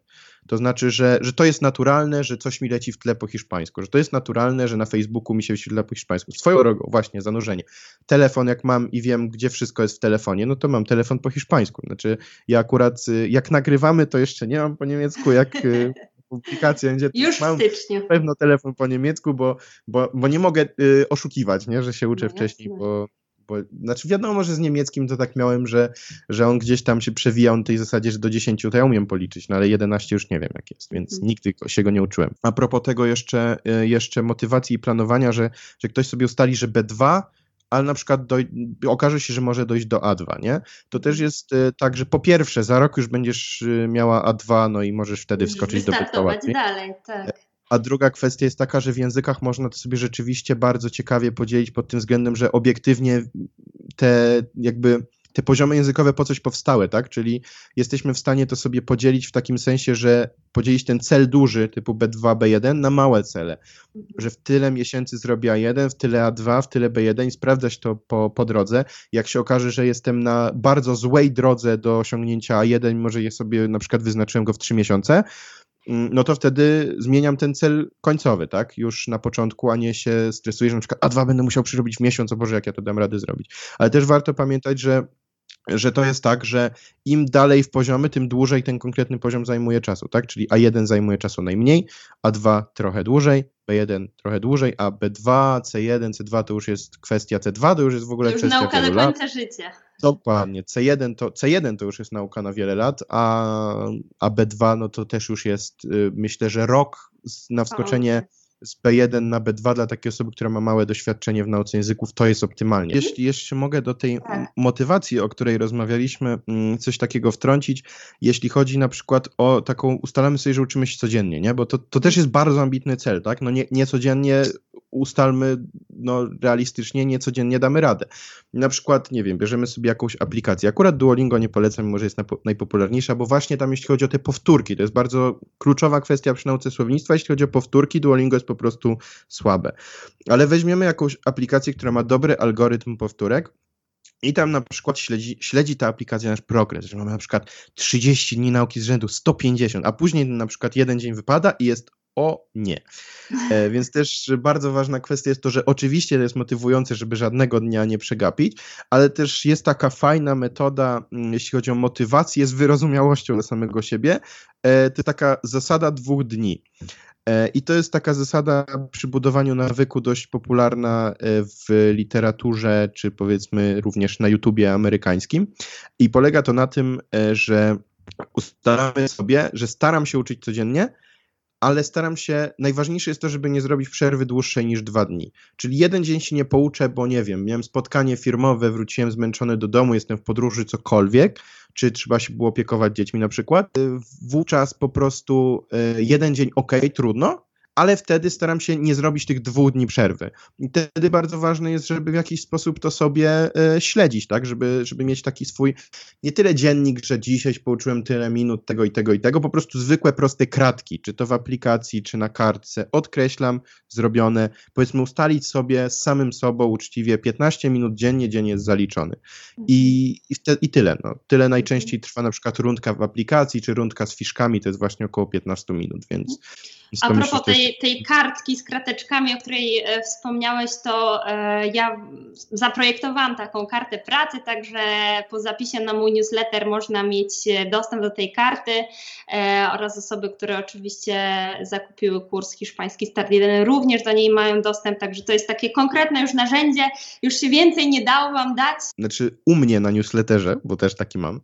To znaczy, że, że to jest naturalne, że coś mi leci w tle po hiszpańsku, że to jest naturalne, że na Facebooku mi się wyświetla po hiszpańsku. Swoją drogą, właśnie, zanurzenie. Telefon, jak mam i wiem, gdzie wszystko jest w telefonie, no to mam telefon po hiszpańsku. Znaczy, ja akurat, y, jak nagrywamy, to jeszcze nie mam po niemiecku, jak y, publikacja będzie. Już mam w styczniu. Pewno telefon po niemiecku, bo, bo, bo nie mogę y, oszukiwać, nie, że się uczę no, wcześniej, bo, bo znaczy wiadomo, że z niemieckim to tak miałem, że, że on gdzieś tam się przewijał na tej zasadzie, że do 10 to ja umiem policzyć, no ale 11 już nie wiem jak jest, więc hmm. nigdy się go nie uczyłem. A propos tego jeszcze, y, jeszcze motywacji i planowania, że, że ktoś sobie ustali, że B2 ale na przykład doj- okaże się, że może dojść do A2, nie? To też jest y, tak, że po pierwsze, za rok już będziesz y, miała A2, no i możesz wtedy wskoczyć do B2 dalej, tak. A druga kwestia jest taka, że w językach można to sobie rzeczywiście bardzo ciekawie podzielić pod tym względem, że obiektywnie te jakby te poziomy językowe po coś powstały, tak? Czyli jesteśmy w stanie to sobie podzielić w takim sensie, że podzielić ten cel duży typu B2, B1 na małe cele. Że w tyle miesięcy zrobię A1, w tyle A2, w tyle B1 i sprawdzać to po, po drodze. Jak się okaże, że jestem na bardzo złej drodze do osiągnięcia A1, mimo że je sobie na przykład wyznaczyłem go w 3 miesiące, mm, no to wtedy zmieniam ten cel końcowy, tak? Już na początku, a nie się stresuję, że na przykład A2 będę musiał przerobić w miesiąc, o Boże, jak ja to dam radę zrobić. Ale też warto pamiętać, że że to jest tak, że im dalej w poziomy, tym dłużej ten konkretny poziom zajmuje czasu, tak? Czyli A1 zajmuje czasu najmniej, A2 trochę dłużej, B1 trochę dłużej, a B2, C1, C2 to już jest kwestia C2, to już jest w ogóle to już kwestia nauka wielu lat. końca życia. Dokładnie. C1 to, C1 to już jest nauka na wiele lat, a, a B2 no to też już jest, y, myślę, że rok na wskoczenie z B1 na B2 dla takiej osoby, która ma małe doświadczenie w nauce języków, to jest optymalnie. Jeśli jeszcze mogę do tej Mhm. Tak. motywacji, o której rozmawialiśmy, mm, coś takiego wtrącić, jeśli chodzi na przykład o taką, ustalamy sobie, że uczymy się codziennie, nie? bo to, to też jest bardzo ambitny cel, tak? No nie, nie codziennie ustalmy, no realistycznie, nie codziennie damy radę. Na przykład, nie wiem, bierzemy sobie jakąś aplikację. Akurat Duolingo nie polecam, mimo że jest najpopularniejsza, bo właśnie tam, jeśli chodzi o te powtórki, to jest bardzo kluczowa kwestia przy nauce słownictwa. Jeśli chodzi o powtórki, Duolingo jest po prostu słabe. Ale weźmiemy jakąś aplikację, która ma dobry algorytm powtórek. I tam na przykład śledzi, śledzi ta aplikacja nasz progres, że mamy na przykład 30 dni nauki z rzędu, 150, a później na przykład jeden dzień wypada i jest o nie. E, więc też bardzo ważna kwestia jest to, że oczywiście to jest motywujące, żeby żadnego dnia nie przegapić, ale też jest taka fajna metoda, mm, jeśli chodzi o motywację z wyrozumiałością dla samego siebie. E, to taka zasada dwóch dni. E, I to jest taka zasada przy budowaniu nawyku dość popularna e, w literaturze, czy powiedzmy również na YouTubie amerykańskim. I polega to na tym, e, że ustalamy sobie, że staram się uczyć codziennie, ale staram się, najważniejsze jest to, żeby nie zrobić przerwy dłuższej niż dwa dni. Czyli jeden dzień się nie pouczę, bo nie wiem, miałem spotkanie firmowe, wróciłem zmęczony do domu, jestem w podróży, cokolwiek, czy trzeba się było opiekować dziećmi na przykład. Y, Wówczas po prostu y, jeden dzień ok, trudno, ale wtedy staram się nie zrobić tych dwóch dni przerwy. I wtedy bardzo ważne jest, żeby w jakiś sposób to sobie y, śledzić, tak, żeby, żeby mieć taki swój, nie tyle dziennik, że dzisiaj pouczyłem tyle minut tego i tego i tego, po prostu zwykłe, proste kratki, czy to w aplikacji, czy na kartce, odkreślam, zrobione, powiedzmy ustalić sobie z samym sobą uczciwie 15 minut dziennie, dzień jest zaliczony. I, i, wte, i tyle. No. Tyle najczęściej trwa na przykład rundka w aplikacji, czy rundka z fiszkami, to jest właśnie około 15 minut, więc... A propos tej, tej kartki z krateczkami, o której e, wspomniałeś, to e, ja zaprojektowałam taką kartę pracy, także po zapisie na mój newsletter można mieć e, dostęp do tej karty oraz osoby, które oczywiście zakupiły kurs hiszpański Start 1 również do niej mają dostęp, także to jest takie konkretne już narzędzie, już się więcej nie dało Wam dać. znaczy u mnie na newsletterze, bo też taki mam,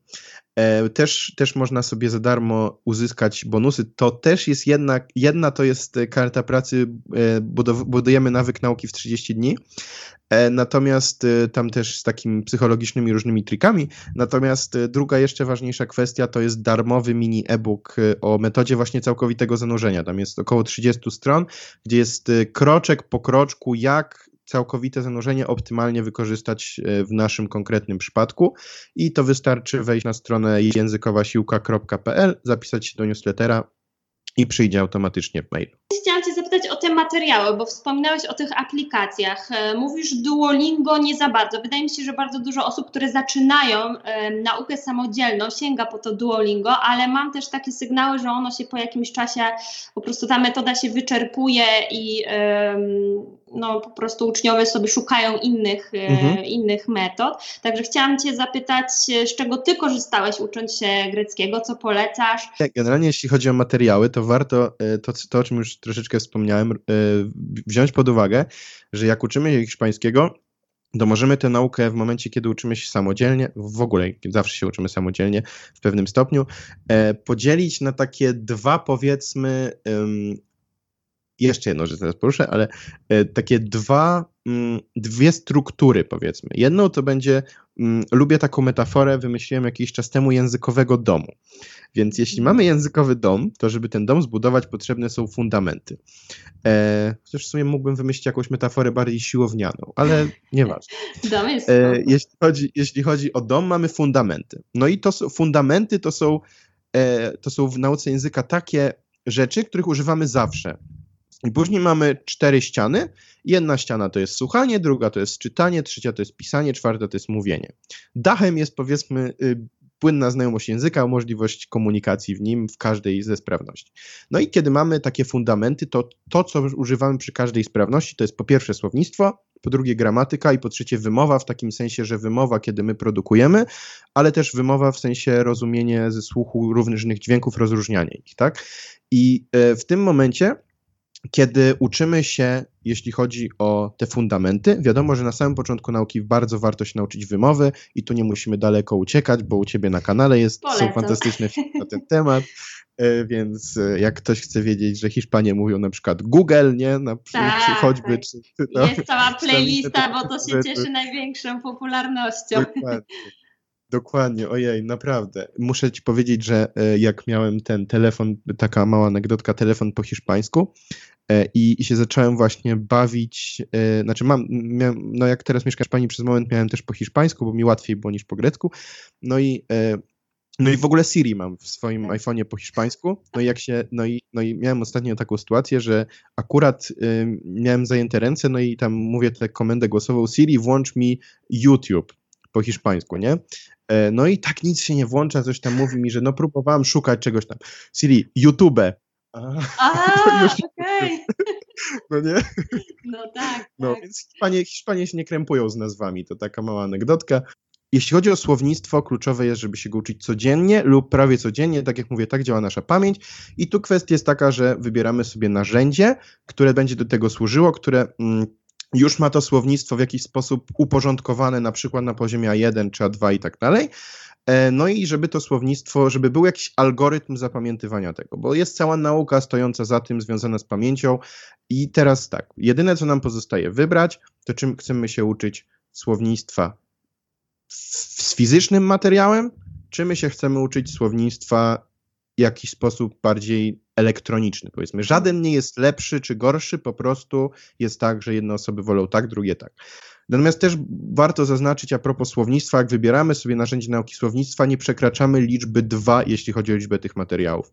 też, też można sobie za darmo uzyskać bonusy. To też jest jedna, jedna to jest e, karta pracy, e, budujemy nawyk nauki w 30 dni, e, natomiast e, tam też z takimi psychologicznymi różnymi trikami, natomiast e, druga jeszcze ważniejsza kwestia to jest darmowy mini e-book e, o metodzie właśnie całkowitego zanurzenia. Tam jest około 30 stron, gdzie jest e, kroczek po kroczku, jak całkowite zanurzenie optymalnie wykorzystać e, w naszym konkretnym przypadku i to wystarczy wejść na stronę językowasiłka.pl, zapisać się do newslettera i przyjdzie automatycznie w mailu. Chciałam Cię zapytać o te materiały, bo wspominałeś o tych aplikacjach. E, Mówisz Duolingo nie za bardzo. Wydaje mi się, że bardzo dużo osób, które zaczynają e, naukę samodzielną, sięga po to Duolingo, ale mam też takie sygnały, że ono się po jakimś czasie, po prostu ta metoda się wyczerpuje i em, no, po prostu uczniowie sobie szukają innych, e, Mhm. innych metod. Także chciałam Cię zapytać, e, z czego Ty korzystałeś ucząc się greckiego, co polecasz? Generalnie jeśli chodzi o materiały, to warto e, to, to o czym już troszeczkę wspomniałem, wziąć pod uwagę, że jak uczymy się hiszpańskiego, to możemy tę naukę w momencie, kiedy uczymy się samodzielnie, w ogóle zawsze się uczymy samodzielnie w pewnym stopniu, podzielić na takie dwa powiedzmy, jeszcze jedną rzecz teraz poruszę, ale e, takie dwa, mm, dwie struktury powiedzmy. Jedną to będzie, mm, lubię taką metaforę, wymyśliłem jakiś czas temu językowego domu. Więc jeśli mamy językowy dom, to żeby ten dom zbudować, potrzebne są fundamenty. E, chociaż w sumie mógłbym wymyślić jakąś metaforę bardziej siłownianą, ale nieważne. Dom jest E, jeśli, chodzi, jeśli chodzi o dom, mamy fundamenty. No i to są, fundamenty to są, e, to są w nauce języka takie rzeczy, których używamy zawsze. I później mamy cztery ściany. Jedna ściana to jest słuchanie, druga to jest czytanie, trzecia to jest pisanie, czwarta to jest mówienie. Dachem jest powiedzmy y, płynna znajomość języka, możliwość komunikacji w nim w każdej ze sprawności. No i kiedy mamy takie fundamenty, to to, co używamy przy każdej sprawności, to jest po pierwsze słownictwo, po drugie gramatyka i po trzecie wymowa, w takim sensie, że wymowa, kiedy my produkujemy, ale też wymowa w sensie rozumienie ze słuchu różnych dźwięków, rozróżnianie ich, tak? I e, w tym momencie kiedy uczymy się, jeśli chodzi o te fundamenty, wiadomo, że na samym początku nauki bardzo warto się nauczyć wymowy i tu nie musimy daleko uciekać, bo u ciebie na kanale jest, są fantastyczne filmy na ten temat. E, więc e, jak ktoś chce wiedzieć, że Hiszpanie mówią na przykład Google, nie? Na, tak, czy choćby. Czy, no, jest cała playlista, bo to się cieszy największą popularnością. Dokładnie. Dokładnie, ojej, naprawdę. Muszę ci powiedzieć, że e, jak miałem ten telefon, taka mała anegdotka, telefon po hiszpańsku i, i się zacząłem właśnie bawić, znaczy mam, miałem, no jak teraz mieszkasz pani przez moment miałem też po hiszpańsku, bo mi łatwiej było niż po grecku, no i no i w ogóle Siri mam w swoim tak. iPhone'ie po hiszpańsku. No i jak się, no i, no i miałem ostatnio taką sytuację, że akurat y, miałem zajęte ręce, no i tam mówię tę komendę głosową Siri, włącz mi YouTube po hiszpańsku, nie? E, no i tak nic się nie włącza, coś tam mówi mi, że no próbowałam szukać czegoś tam. Siri, YouTube. A, okej. Okay. No nie? No tak. No tak. więc Hiszpanie, Hiszpanie się nie krępują z nazwami, to taka mała anegdotka. Jeśli chodzi o słownictwo, kluczowe jest, żeby się go uczyć codziennie lub prawie codziennie. Tak jak mówię, tak działa nasza pamięć. I tu kwestia jest taka, że wybieramy sobie narzędzie, które będzie do tego służyło, które mm, już ma to słownictwo w jakiś sposób uporządkowane, na przykład na poziomie A1 czy A2 i tak dalej. E, no i żeby to słownictwo, żeby był jakiś algorytm zapamiętywania tego, bo jest cała nauka stojąca za tym, związana z pamięcią. I teraz tak, jedyne co nam pozostaje wybrać, to czym chcemy się uczyć słownictwa z fizycznym materiałem, czy my się chcemy uczyć słownictwa w jakiś sposób bardziej elektroniczny, powiedzmy. Żaden nie jest lepszy czy gorszy, po prostu jest tak, że jedne osoby wolą tak, drugie tak. Natomiast też warto zaznaczyć a propos słownictwa, jak wybieramy sobie narzędzie nauki słownictwa, nie przekraczamy liczby dwa, jeśli chodzi o liczbę tych materiałów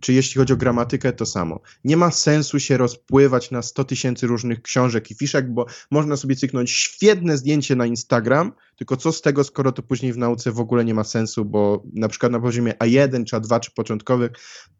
czy jeśli chodzi o gramatykę, to samo. Nie ma sensu się rozpływać na 100 tysięcy różnych książek i fiszek, bo można sobie cyknąć świetne zdjęcie na Instagram, tylko co z tego, skoro to później w nauce w ogóle nie ma sensu, bo na przykład na poziomie A1 czy A2 czy początkowych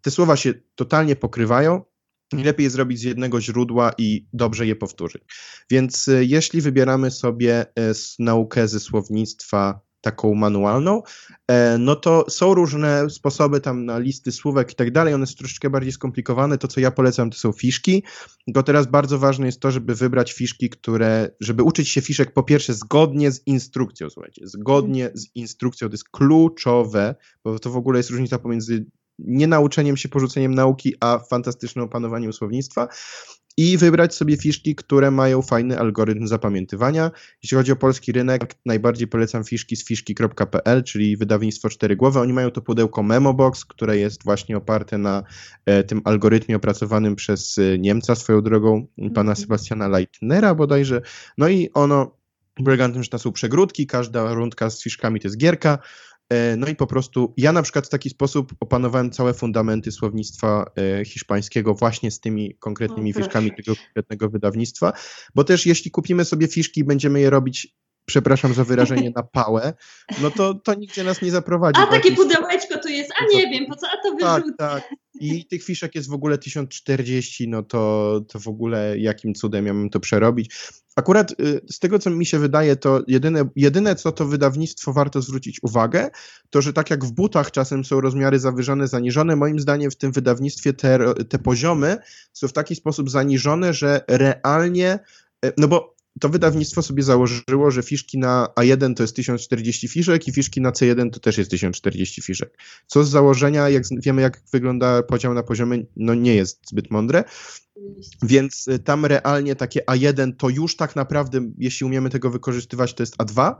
te słowa się totalnie pokrywają, lepiej je zrobić z jednego źródła i dobrze je powtórzyć. Więc e, jeśli wybieramy sobie e, naukę ze słownictwa taką manualną, e, no to są różne sposoby tam na listy słówek i tak dalej, one są troszeczkę bardziej skomplikowane. To, co ja polecam, to są fiszki. Tylko teraz bardzo ważne jest to, żeby wybrać fiszki, które, żeby uczyć się fiszek po pierwsze zgodnie z instrukcją, słuchajcie, zgodnie z instrukcją, to jest kluczowe, bo to w ogóle jest różnica pomiędzy nie nauczeniem się, porzuceniem nauki, a fantastycznym opanowaniem słownictwa i wybrać sobie fiszki, które mają fajny algorytm zapamiętywania. Jeśli chodzi o polski rynek, najbardziej polecam fiszki z fiszki.pl, czyli wydawnictwo cztery głowy. Oni mają to pudełko Memobox, które jest właśnie oparte na e, tym algorytmie opracowanym przez e, Niemca swoją drogą, pana mhm. Sebastiana Leitnera bodajże. No i ono polega na tym, że to są przegródki, każda rundka z fiszkami to jest gierka. E, no i po prostu ja na przykład w taki sposób opanowałem całe fundamenty słownictwa e, hiszpańskiego właśnie z tymi konkretnymi fiszkami tego konkretnego wydawnictwa, bo też jeśli kupimy sobie fiszki i będziemy je robić przepraszam za wyrażenie, na pałę, no to, to nigdzie nas nie zaprowadzi. A takie pudełeczko tu jest, a nie wiem, po co, a to wyrzucę. Tak, tak. I tych fiszek jest w ogóle 1040, no to, to w ogóle jakim cudem ja mam to przerobić. Akurat y, z tego, co mi się wydaje, to jedyne, jedyne, co to wydawnictwo warto zwrócić uwagę, to że tak jak w butach czasem są rozmiary zawyżone, zaniżone, moim zdaniem w tym wydawnictwie te, te poziomy są w taki sposób zaniżone, że realnie, y, no bo to wydawnictwo sobie założyło, że fiszki na A1 to jest 1040 fiszek i fiszki na C1 to też jest 1040 fiszek. Co z założenia, jak wiemy, jak wygląda podział na poziomy, no nie jest zbyt mądre. Więc y, tam realnie takie A1 to już tak naprawdę, jeśli umiemy tego wykorzystywać, to jest A2.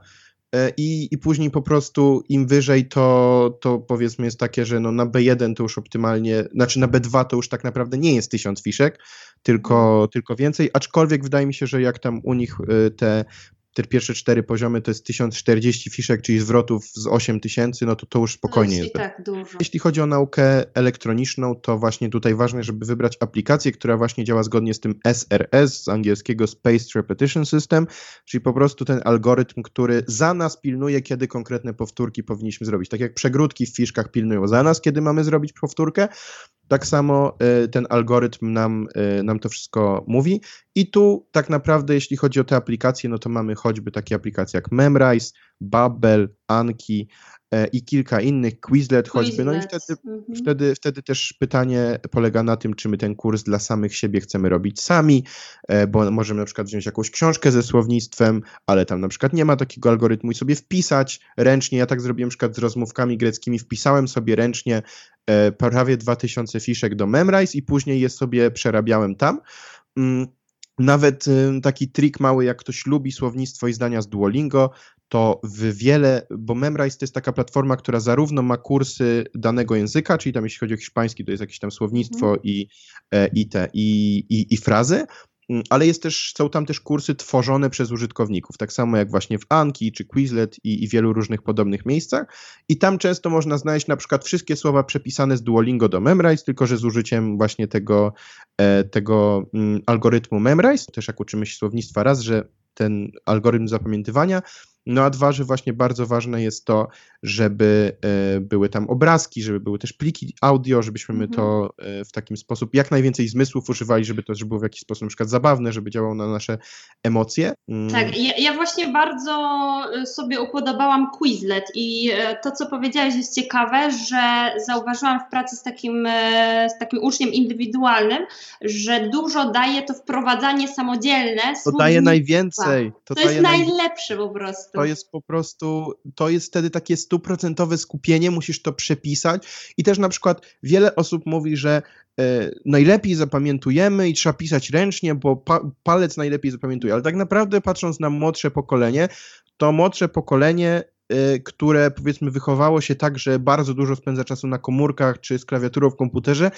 E, I, I później po prostu im wyżej to, to powiedzmy jest takie, że no na B1 to już optymalnie, znaczy na B2 to już tak naprawdę nie jest 1000 fiszek, tylko, tylko więcej, aczkolwiek wydaje mi się, że jak tam u nich y, te te pierwsze cztery poziomy to jest 1040 fiszek, czyli zwrotów z 8000, no to to już spokojnie to jest. tak dużo. Jeśli chodzi o naukę elektroniczną, to właśnie tutaj ważne, żeby wybrać aplikację, która właśnie działa zgodnie z tym SRS, z angielskiego Spaced Repetition System, czyli po prostu ten algorytm, który za nas pilnuje, kiedy konkretne powtórki powinniśmy zrobić. Tak jak przegródki w fiszkach pilnują za nas, kiedy mamy zrobić powtórkę, tak samo y, ten algorytm nam, y, nam to wszystko mówi. I tu tak naprawdę, jeśli chodzi o te aplikacje, no to mamy choćby takie aplikacje jak Memrise, Babel, Anki e, i kilka innych, Quizlet choćby. No i wtedy Mhm. Wtedy, wtedy też pytanie polega na tym, czy my ten kurs dla samych siebie chcemy robić sami, e, bo możemy na przykład wziąć jakąś książkę ze słownictwem, ale tam na przykład nie ma takiego algorytmu i sobie wpisać ręcznie. Ja tak zrobiłem na przykład z rozmówkami greckimi, wpisałem sobie ręcznie e, prawie 2000 fiszek do Memrise i później je sobie przerabiałem tam. Mm, Nawet taki trik mały, jak ktoś lubi słownictwo i zdania z Duolingo, to w wiele, bo Memrise to jest taka platforma, która zarówno ma kursy danego języka, czyli tam jeśli chodzi o hiszpański, to jest jakieś tam słownictwo i, e, i te, i, i, i frazy, ale jest też, są tam też kursy tworzone przez użytkowników, tak samo jak właśnie w Anki czy Quizlet i, i wielu różnych podobnych miejscach. I tam często można znaleźć na przykład wszystkie słowa przepisane z Duolingo do Memrise, tylko że z użyciem właśnie tego, e, tego mm, algorytmu Memrise, też jak uczymy się słownictwa raz, że ten algorytm zapamiętywania, no a dwa, że właśnie bardzo ważne jest to, żeby e, były tam obrazki, żeby były też pliki audio, żebyśmy my Mhm. to e, w takim sposób jak najwięcej zmysłów używali, żeby to też było w jakiś sposób na przykład zabawne, żeby działało na nasze emocje. Mm, Tak, ja, ja właśnie bardzo y, sobie upodobałam Quizlet i e, to, co powiedziałeś jest ciekawe, że zauważyłam w pracy z takim, e, z takim uczniem indywidualnym, że dużo daje to wprowadzanie samodzielne. To daje najwięcej. To, To daje jest naj... najlepsze po prostu. To jest po prostu, to jest wtedy takie stuprocentowe skupienie, musisz to przepisać i też na przykład wiele osób mówi, że e, najlepiej zapamiętujemy i trzeba pisać ręcznie, bo pa, palec najlepiej zapamiętuje, ale tak naprawdę patrząc na młodsze pokolenie, to młodsze pokolenie e, które powiedzmy wychowało się tak, że bardzo dużo spędza czasu na komórkach czy z klawiaturą w komputerze,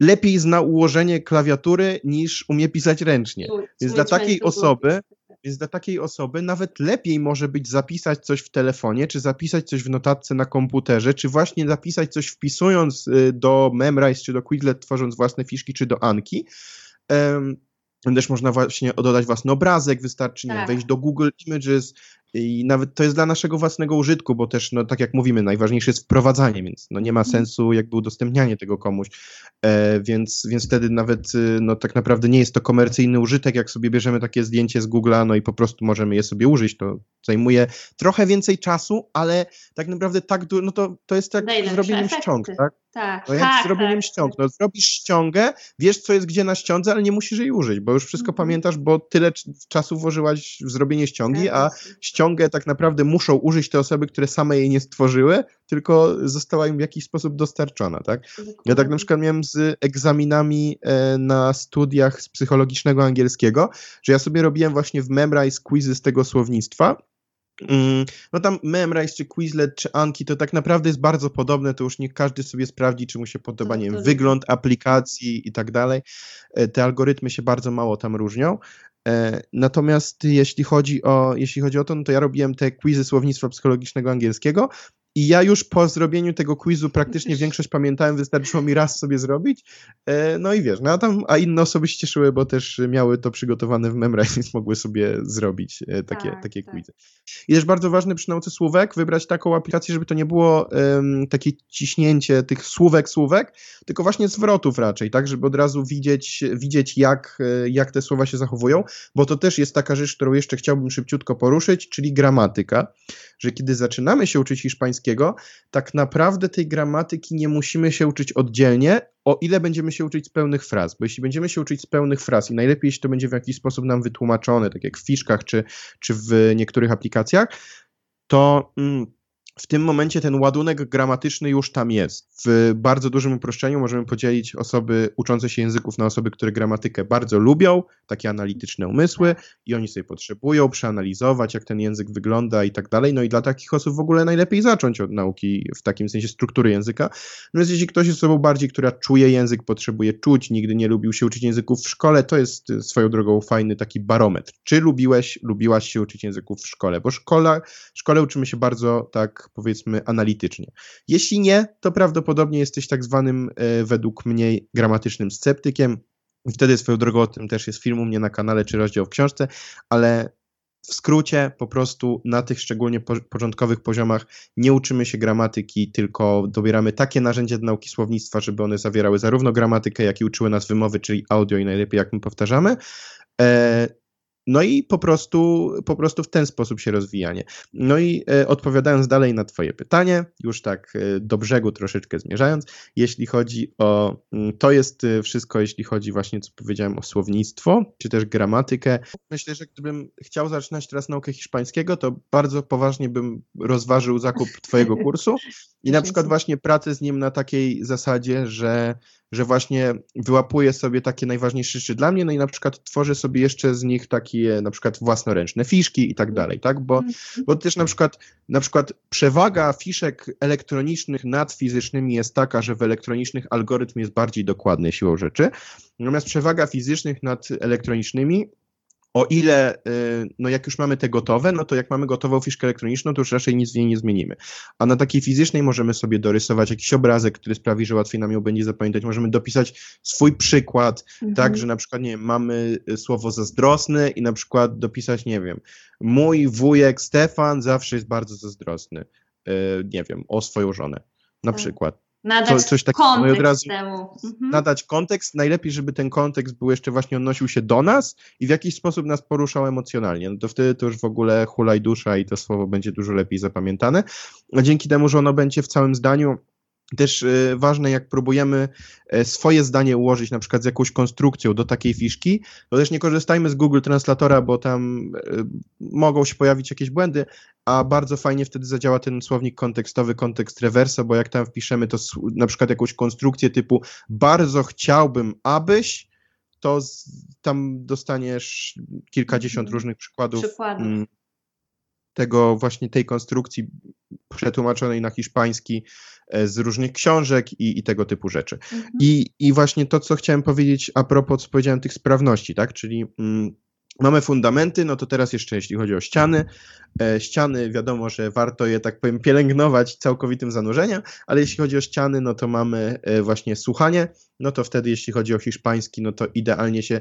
lepiej zna ułożenie klawiatury niż umie pisać ręcznie. Więc dla takiej osoby, więc dla takiej osoby nawet lepiej może być zapisać coś w telefonie, czy zapisać coś w notatce na komputerze, czy właśnie zapisać coś wpisując y, do Memrise, czy do Quizlet, tworząc własne fiszki, czy do Anki. Em, Też można właśnie dodać własny obrazek, wystarczy nie Tak. wejść do Google Images i nawet to jest dla naszego własnego użytku, bo też, no tak jak mówimy, najważniejsze jest wprowadzanie, więc no nie ma Mhm. sensu jakby udostępnianie tego komuś, e, więc, więc wtedy nawet y, no tak naprawdę nie jest to komercyjny użytek, jak sobie bierzemy takie zdjęcie z Google'a, no i po prostu możemy je sobie użyć, to zajmuje trochę więcej czasu, ale tak naprawdę tak, no to, to jest jak Daje z lepsze robieniem efekty. ściąg, tak? Tak, No jak tak, z robieniem tak. ściąg. No zrobisz ściągę, wiesz co jest gdzie na ściądze, ale nie musisz jej użyć, bo już wszystko Mhm. pamiętasz, bo tyle czasu włożyłaś w zrobienie ściągi, a ściągę tak naprawdę muszą użyć te osoby, które same jej nie stworzyły, tylko została im w jakiś sposób dostarczona, tak? Ja tak na przykład miałem z egzaminami e, na studiach z psychologicznego angielskiego, że ja sobie robiłem właśnie w Memrise quizy z tego słownictwa. Mm, No tam Memrise, czy Quizlet, czy Anki, to tak naprawdę jest bardzo podobne, to już niech każdy sobie sprawdzi, czy mu się podoba, nie wiem, wygląd aplikacji i tak dalej. E, Te algorytmy się bardzo mało tam różnią. E, Natomiast jeśli chodzi o, jeśli chodzi o to, no to ja robiłem te quizy słownictwa psychologicznego angielskiego i ja już po zrobieniu tego quizu praktycznie większość pamiętałem, wystarczyło mi raz sobie zrobić. E, No i wiesz, no a tam, a inne osoby się cieszyły, bo też miały to przygotowane w Memrise, więc mogły sobie zrobić e, takie, Tak, takie tak. quizy. I też bardzo ważne przy nauce słówek wybrać taką aplikację, żeby to nie było em, takie ciśnięcie tych słówek, słówek, tylko właśnie zwrotów raczej, tak, żeby od razu widzieć, widzieć jak, e, jak te słowa się zachowują, bo to też jest taka rzecz, którą jeszcze chciałbym szybciutko poruszyć, czyli gramatyka, że kiedy zaczynamy się uczyć hiszpańskiego, tak naprawdę tej gramatyki nie musimy się uczyć oddzielnie, o ile będziemy się uczyć z pełnych fraz, bo jeśli będziemy się uczyć z pełnych fraz i najlepiej, jeśli to będzie w jakiś sposób nam wytłumaczone, tak jak w fiszkach czy, czy w niektórych aplikacjach, to mm, w tym momencie ten ładunek gramatyczny już tam jest. W bardzo dużym uproszczeniu możemy podzielić osoby uczące się języków na osoby, które gramatykę bardzo lubią, takie analityczne umysły i oni sobie potrzebują przeanalizować, jak ten język wygląda i tak dalej. No i dla takich osób w ogóle najlepiej zacząć od nauki w takim sensie struktury języka. Natomiast jeśli ktoś jest osobą bardziej, która czuje język, potrzebuje czuć, nigdy nie lubił się uczyć języków w szkole, to jest swoją drogą fajny taki barometr. Czy lubiłeś, lubiłaś się uczyć języków w szkole? Bo szkola, szkole uczymy się bardzo tak powiedzmy analitycznie. Jeśli nie, to prawdopodobnie jesteś tak zwanym e, według mnie gramatycznym sceptykiem. Wtedy swoją drogą o tym też jest film u mnie na kanale czy rozdział w książce, ale w skrócie, po prostu na tych szczególnie po, początkowych poziomach nie uczymy się gramatyki, tylko dobieramy takie narzędzia do nauki słownictwa, żeby one zawierały zarówno gramatykę, jak i uczyły nas wymowy, czyli audio i najlepiej jak my powtarzamy. No i po prostu, po prostu w ten sposób się rozwijanie. No i e, odpowiadając dalej na Twoje pytanie, już tak e, do brzegu troszeczkę zmierzając, jeśli chodzi o, mm, to jest e, wszystko, jeśli chodzi właśnie, co powiedziałem o słownictwo, czy też gramatykę. Myślę, że gdybym chciał zaczynać teraz naukę hiszpańskiego, to bardzo poważnie bym rozważył zakup Twojego kursu i na przykład właśnie pracę z nim na takiej zasadzie, że że właśnie wyłapuję sobie takie najważniejsze rzeczy dla mnie, no i na przykład tworzę sobie jeszcze z nich takie na przykład własnoręczne fiszki i tak dalej, tak? Bo, mhm. bo też na przykład, na przykład przewaga fiszek elektronicznych nad fizycznymi jest taka, że w elektronicznych algorytm jest bardziej dokładny siłą rzeczy, natomiast przewaga fizycznych nad elektronicznymi o ile, y, no jak już mamy te gotowe, no to jak mamy gotową fiszkę elektroniczną, to już raczej nic w niej nie zmienimy. A na takiej fizycznej możemy sobie dorysować jakiś obrazek, który sprawi, że łatwiej nam ją będzie zapamiętać. Możemy dopisać swój przykład, mhm. tak, że na przykład, nie wiem, mamy y, słowo zazdrosny i na przykład dopisać, nie wiem, mój wujek Stefan zawsze jest bardzo zazdrosny, y, nie wiem, o swoją żonę, na tak. przykład. Nadać coś takiego, kontekst no od razu temu. Mhm. Nadać kontekst, najlepiej, żeby ten kontekst był jeszcze właśnie odnosił się do nas i w jakiś sposób nas poruszał emocjonalnie. No to wtedy to już w ogóle hulaj dusza i to słowo będzie dużo lepiej zapamiętane. A dzięki temu, że ono będzie w całym zdaniu też y, ważne, jak próbujemy e, swoje zdanie ułożyć na przykład z jakąś konstrukcją do takiej fiszki, to też nie korzystajmy z Google Translatora, bo tam e, mogą się pojawić jakieś błędy, a bardzo fajnie wtedy zadziała ten słownik kontekstowy, kontekst reverso, bo jak tam wpiszemy to na przykład jakąś konstrukcję typu bardzo chciałbym, abyś, to tam dostaniesz kilkadziesiąt mhm. różnych przykładów. Przykładów. Tego właśnie tej konstrukcji przetłumaczonej na hiszpański e, z różnych książek i, i tego typu rzeczy. Mhm. I, I właśnie to, co chciałem powiedzieć a propos, co powiedziałem, tych sprawności, tak, czyli mm, Mamy fundamenty, no to teraz jeszcze jeśli chodzi o ściany. E, ściany, wiadomo, że warto je, tak powiem, pielęgnować całkowitym zanurzeniem, ale jeśli chodzi o ściany, no to mamy e, właśnie słuchanie, no to wtedy jeśli chodzi o hiszpański, no to idealnie się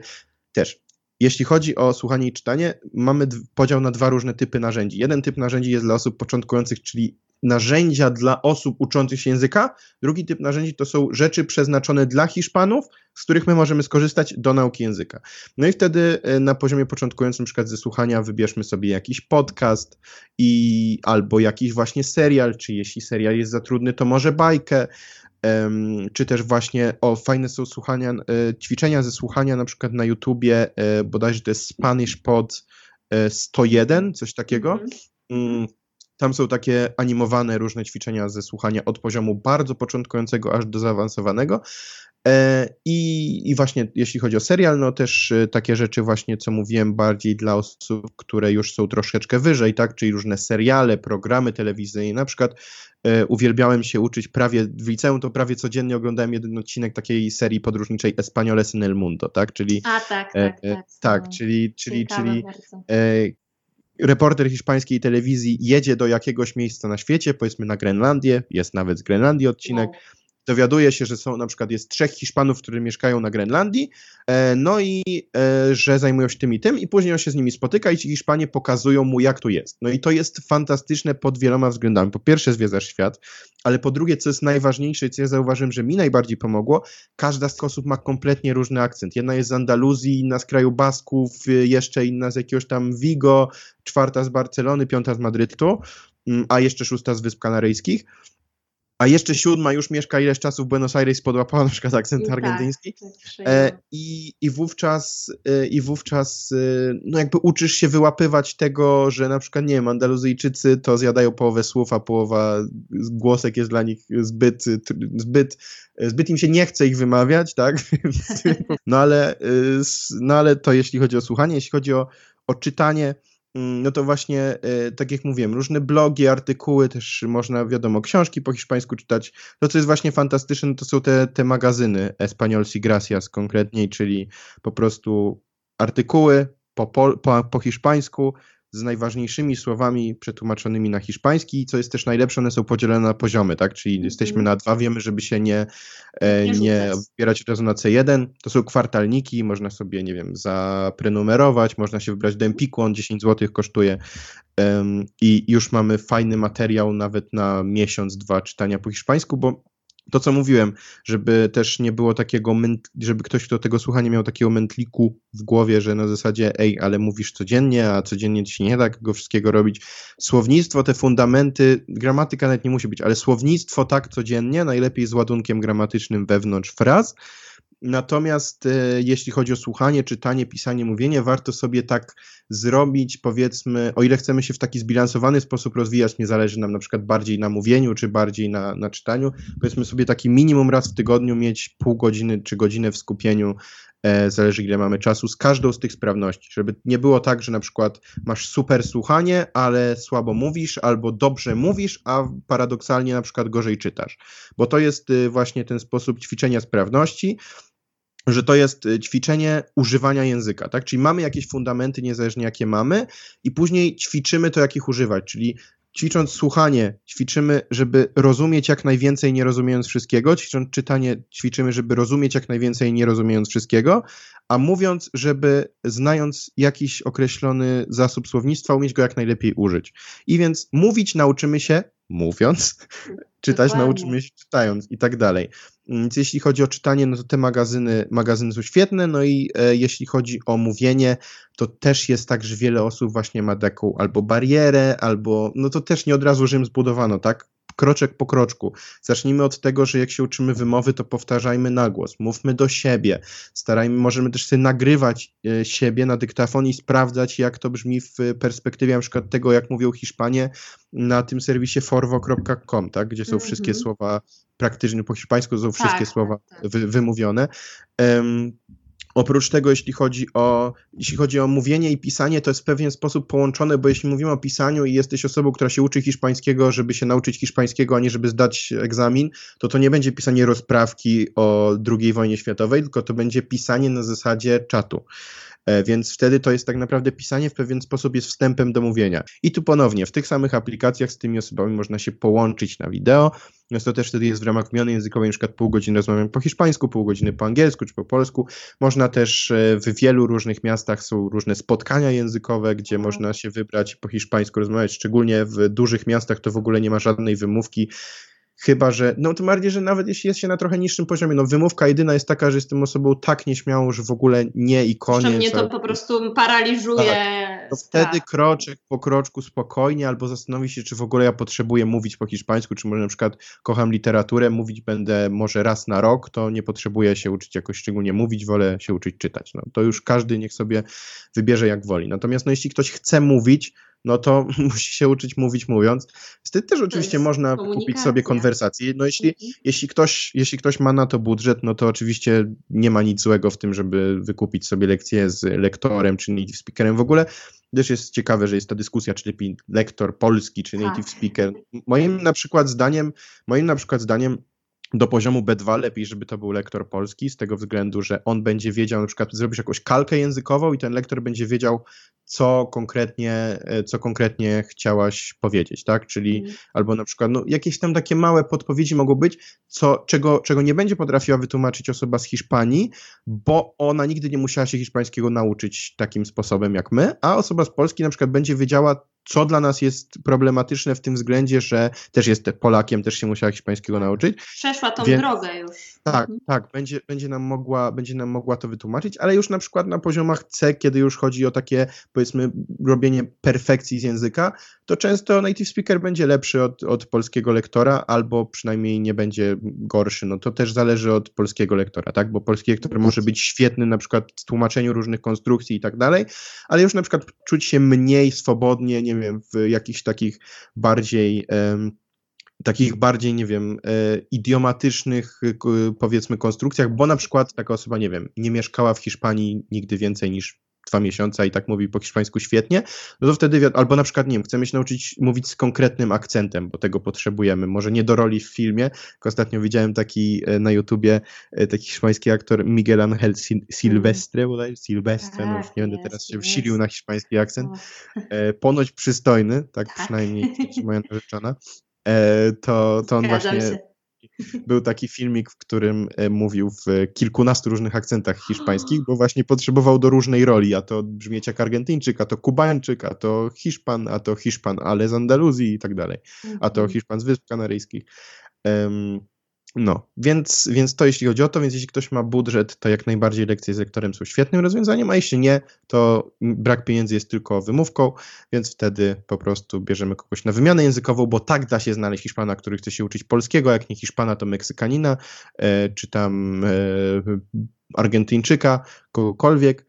też jeśli chodzi o słuchanie i czytanie, mamy podział na dwa różne typy narzędzi. Jeden typ narzędzi jest dla osób początkujących, czyli narzędzia dla osób uczących się języka. Drugi typ narzędzi to są rzeczy przeznaczone dla Hiszpanów, z których my możemy skorzystać do nauki języka. No i wtedy e, na poziomie początkującym, na przykład ze słuchania, wybierzmy sobie jakiś podcast i albo jakiś właśnie serial, czy jeśli serial jest za trudny, to może bajkę czy też właśnie, o, fajne są słuchania, e, ćwiczenia ze słuchania na przykład na YouTubie, e, bodajże to jest Spanish Pod 101, e, coś takiego. Mhm. Mm, tam są takie animowane różne ćwiczenia ze słuchania od poziomu bardzo początkującego aż do zaawansowanego. E, I, I właśnie jeśli chodzi o serial, no też e, takie rzeczy właśnie, co mówiłem, bardziej dla osób, które już są troszeczkę wyżej, tak, czyli różne seriale, programy telewizyjne, na przykład e, uwielbiałem się uczyć prawie, w liceum to prawie codziennie oglądałem jeden odcinek takiej serii podróżniczej Españoles en el Mundo, tak, czyli... A, tak, tak, tak. tak, czyli, czyli, czyli reporter hiszpańskiej telewizji jedzie do jakiegoś miejsca na świecie, powiedzmy na Grenlandię, jest nawet z Grenlandii odcinek, dowiaduje się, że są na przykład jest trzech Hiszpanów, którzy mieszkają na Grenlandii, e, no i e, że zajmują się tym i tym, i później on się z nimi spotyka i ci Hiszpanie pokazują mu, jak to jest. No i to jest fantastyczne pod wieloma względami. Po pierwsze, zwiedzasz świat, ale po drugie, co jest najważniejsze, co ja zauważyłem, że mi najbardziej pomogło, każda z osób ma kompletnie różny akcent. Jedna jest z Andaluzji, inna z kraju Basków, jeszcze inna z jakiegoś tam Vigo, czwarta z Barcelony, piąta z Madrytu, mm, a jeszcze szósta z Wysp Kanaryjskich. A jeszcze siódma już mieszka ileś czasu w Buenos Aires, podłapała na przykład akcent Tak, argentyński. tak E, i, i wówczas, e, i wówczas e, no jakby uczysz się wyłapywać tego, że na przykład, nie wiem, Andaluzyjczycy to zjadają połowę słów, a połowa głosek jest dla nich zbyt, zbyt, zbyt im się nie chce ich wymawiać, tak? no, ale, e, no ale to jeśli chodzi o słuchanie, jeśli chodzi o, o czytanie, no to właśnie, e, tak jak mówiłem, różne blogi, artykuły, też można, wiadomo, książki po hiszpańsku czytać. To, co jest właśnie fantastyczne, to są te, te magazyny Español y Gracias konkretniej, czyli po prostu artykuły po, po, po hiszpańsku z najważniejszymi słowami przetłumaczonymi na hiszpański, co jest też najlepsze, one są podzielone na poziomy, tak? Czyli Mhm. jesteśmy na dwa, wiemy, żeby się nie, e, Nie nie wybierać od razu na C1. To są kwartalniki, można sobie, nie wiem, zaprenumerować, można się wybrać do Empiku, on 10 zł kosztuje em, i już mamy fajny materiał nawet na miesiąc, dwa czytania po hiszpańsku, bo to, co mówiłem, żeby też nie było takiego, żeby ktoś, kto tego słucha, nie miał takiego mętliku w głowie, że na zasadzie, ej, ale mówisz codziennie, a codziennie ci nie da go wszystkiego robić. Słownictwo, te fundamenty, gramatyka nawet nie musi być, ale słownictwo tak codziennie, najlepiej z ładunkiem gramatycznym wewnątrz fraz. Natomiast e, jeśli chodzi o słuchanie, czytanie, pisanie, mówienie, warto sobie tak zrobić, powiedzmy, o ile chcemy się w taki zbilansowany sposób rozwijać, nie zależy nam na przykład bardziej na mówieniu, czy bardziej na, na czytaniu, powiedzmy sobie taki minimum raz w tygodniu mieć pół godziny czy godzinę w skupieniu, e, zależy ile mamy czasu, z każdą z tych sprawności, żeby nie było tak, że na przykład masz super słuchanie, ale słabo mówisz, albo dobrze mówisz, a paradoksalnie na przykład gorzej czytasz, bo to jest y, właśnie ten sposób ćwiczenia sprawności, że to jest y, ćwiczenie używania języka, tak? Czyli mamy jakieś fundamenty, niezależnie jakie mamy, i później ćwiczymy to, jakich używać, czyli ćwicząc słuchanie, ćwiczymy, żeby rozumieć jak najwięcej, nie rozumiejąc wszystkiego, ćwicząc czytanie, ćwiczymy, żeby rozumieć jak najwięcej, nie rozumiejąc wszystkiego, a mówiąc, żeby znając jakiś określony zasób słownictwa, umieć go jak najlepiej użyć. I więc mówić nauczymy się mówiąc, czytać Dokładnie. nauczymy się czytając i tak dalej. Więc jeśli chodzi o czytanie, no to te magazyny, magazyny są świetne, no i e, jeśli chodzi o mówienie, to też jest tak, że wiele osób właśnie ma taką albo barierę, albo, no to też nie od razu Rzym zbudowano, tak? Kroczek po kroczku. Zacznijmy od tego, że jak się uczymy wymowy, to powtarzajmy na głos, mówmy do siebie, starajmy, możemy też sobie nagrywać e, siebie na dyktafon i sprawdzać, jak to brzmi w perspektywie na przykład tego, jak mówią Hiszpanie na tym serwisie forwo.com, tak? gdzie są Mhm. wszystkie słowa praktycznie po hiszpańsku, są wszystkie Tak, słowa tak, tak. wy, wymówione. Em, Oprócz tego, jeśli chodzi, o, jeśli chodzi o mówienie i pisanie, to jest w pewien sposób połączone, bo jeśli mówimy o pisaniu i jesteś osobą, która się uczy hiszpańskiego, żeby się nauczyć hiszpańskiego, a nie żeby zdać egzamin, to to nie będzie pisanie rozprawki o II wojnie światowej, tylko to będzie pisanie na zasadzie czatu. E, Więc wtedy to jest tak naprawdę pisanie w pewien sposób jest wstępem do mówienia. I tu ponownie, w tych samych aplikacjach z tymi osobami można się połączyć na wideo. Więc to też wtedy jest w ramach wymiany językowej, na przykład pół godziny rozmawiam po hiszpańsku, pół godziny po angielsku czy po polsku. Można też e, w wielu różnych miastach są różne spotkania językowe, gdzie Mhm. można się wybrać po hiszpańsku rozmawiać, szczególnie w dużych miastach to w ogóle nie ma żadnej wymówki. Chyba, że, no tym bardziej, że nawet jeśli jest się na trochę niższym poziomie, no wymówka jedyna jest taka, że jestem osobą tak nieśmiałą, że w ogóle nie i koniec. mnie to po prostu paraliżuje. to strach. wtedy kroczek po kroczku spokojnie, albo zastanowi się, czy w ogóle ja potrzebuję mówić po hiszpańsku, czy może na przykład kocham literaturę, mówić będę może raz na rok, to nie potrzebuję się uczyć jakoś szczególnie mówić, wolę się uczyć czytać. No, to już każdy niech sobie wybierze jak woli. Natomiast no, jeśli ktoś chce mówić, no to musi się uczyć mówić mówiąc. Wtedy też oczywiście można kupić sobie konwersację. No jeśli, Mhm. jeśli ktoś, jeśli ktoś ma na to budżet, no to oczywiście nie ma nic złego w tym, żeby wykupić sobie lekcję z lektorem czy native speakerem. W ogóle też jest ciekawe, że jest ta dyskusja, czy lepiej lektor polski, czy native Tak. speaker. Moim na przykład zdaniem, moim na przykład zdaniem do poziomu B2 lepiej, żeby to był lektor polski, z tego względu, że on będzie wiedział, na przykład zrobisz jakąś kalkę językową i ten lektor będzie wiedział, co konkretnie, e, co konkretnie chciałaś powiedzieć, tak? Czyli Mhm. albo na przykład no, jakieś tam takie małe podpowiedzi mogą być, co, czego, czego nie będzie potrafiła wytłumaczyć osoba z Hiszpanii, bo ona nigdy nie musiała się hiszpańskiego nauczyć takim sposobem jak my, a osoba z Polski na przykład będzie wiedziała, co dla nas jest problematyczne w tym względzie, że też jest Polakiem, też się musiała hiszpańskiego nauczyć. Przeszła tą Więc, drogę już. Tak, mhm. tak, będzie, będzie, nam mogła, będzie nam mogła to wytłumaczyć, ale już na przykład na poziomach C, kiedy już chodzi o takie, powiedzmy, robienie perfekcji z języka, to często native speaker będzie lepszy od, od polskiego lektora, albo przynajmniej nie będzie gorszy. No to też zależy od polskiego lektora, tak? Bo polski lektor mhm. może być świetny na przykład w tłumaczeniu różnych konstrukcji i tak dalej, ale już na przykład czuć się mniej swobodnie, nie wiem, w jakichś takich bardziej. Takich bardziej, nie wiem, e, idiomatycznych, powiedzmy, konstrukcjach, bo na przykład taka osoba, nie wiem, nie mieszkała w Hiszpanii nigdy więcej niż dwa miesiące i tak mówi po hiszpańsku świetnie, no to wtedy, albo na przykład, nie wiem, chcemy się nauczyć mówić z konkretnym akcentem, bo tego potrzebujemy, może nie do roli w filmie, ostatnio widziałem taki e, na YouTubie, e, taki hiszpański aktor Miguel Angel Silvestre, bodaj, Silvestre, no już nie będę teraz się wsilił na hiszpański akcent, e, ponoć przystojny, tak, tak. przynajmniej moja narzeczona, to, to on właśnie... Się był taki filmik, w którym e, mówił w kilkunastu różnych akcentach hiszpańskich, bo właśnie potrzebował do różnej roli, a to brzmieć jak Argentyńczyk, a to Kubańczyk, a to Hiszpan, a to Hiszpan, ale z Andaluzji i tak dalej, a to mhm. Hiszpan z Wysp Kanaryjskich. Um, no, więc, więc to jeśli chodzi o to, więc jeśli ktoś ma budżet, to jak najbardziej lekcje z lektorem są świetnym rozwiązaniem, a jeśli nie, to brak pieniędzy jest tylko wymówką, więc wtedy po prostu bierzemy kogoś na wymianę językową, bo tak da się znaleźć Hiszpana, który chce się uczyć polskiego, jak nie Hiszpana, to Meksykanina, e, czy tam e, Argentyńczyka, kogokolwiek,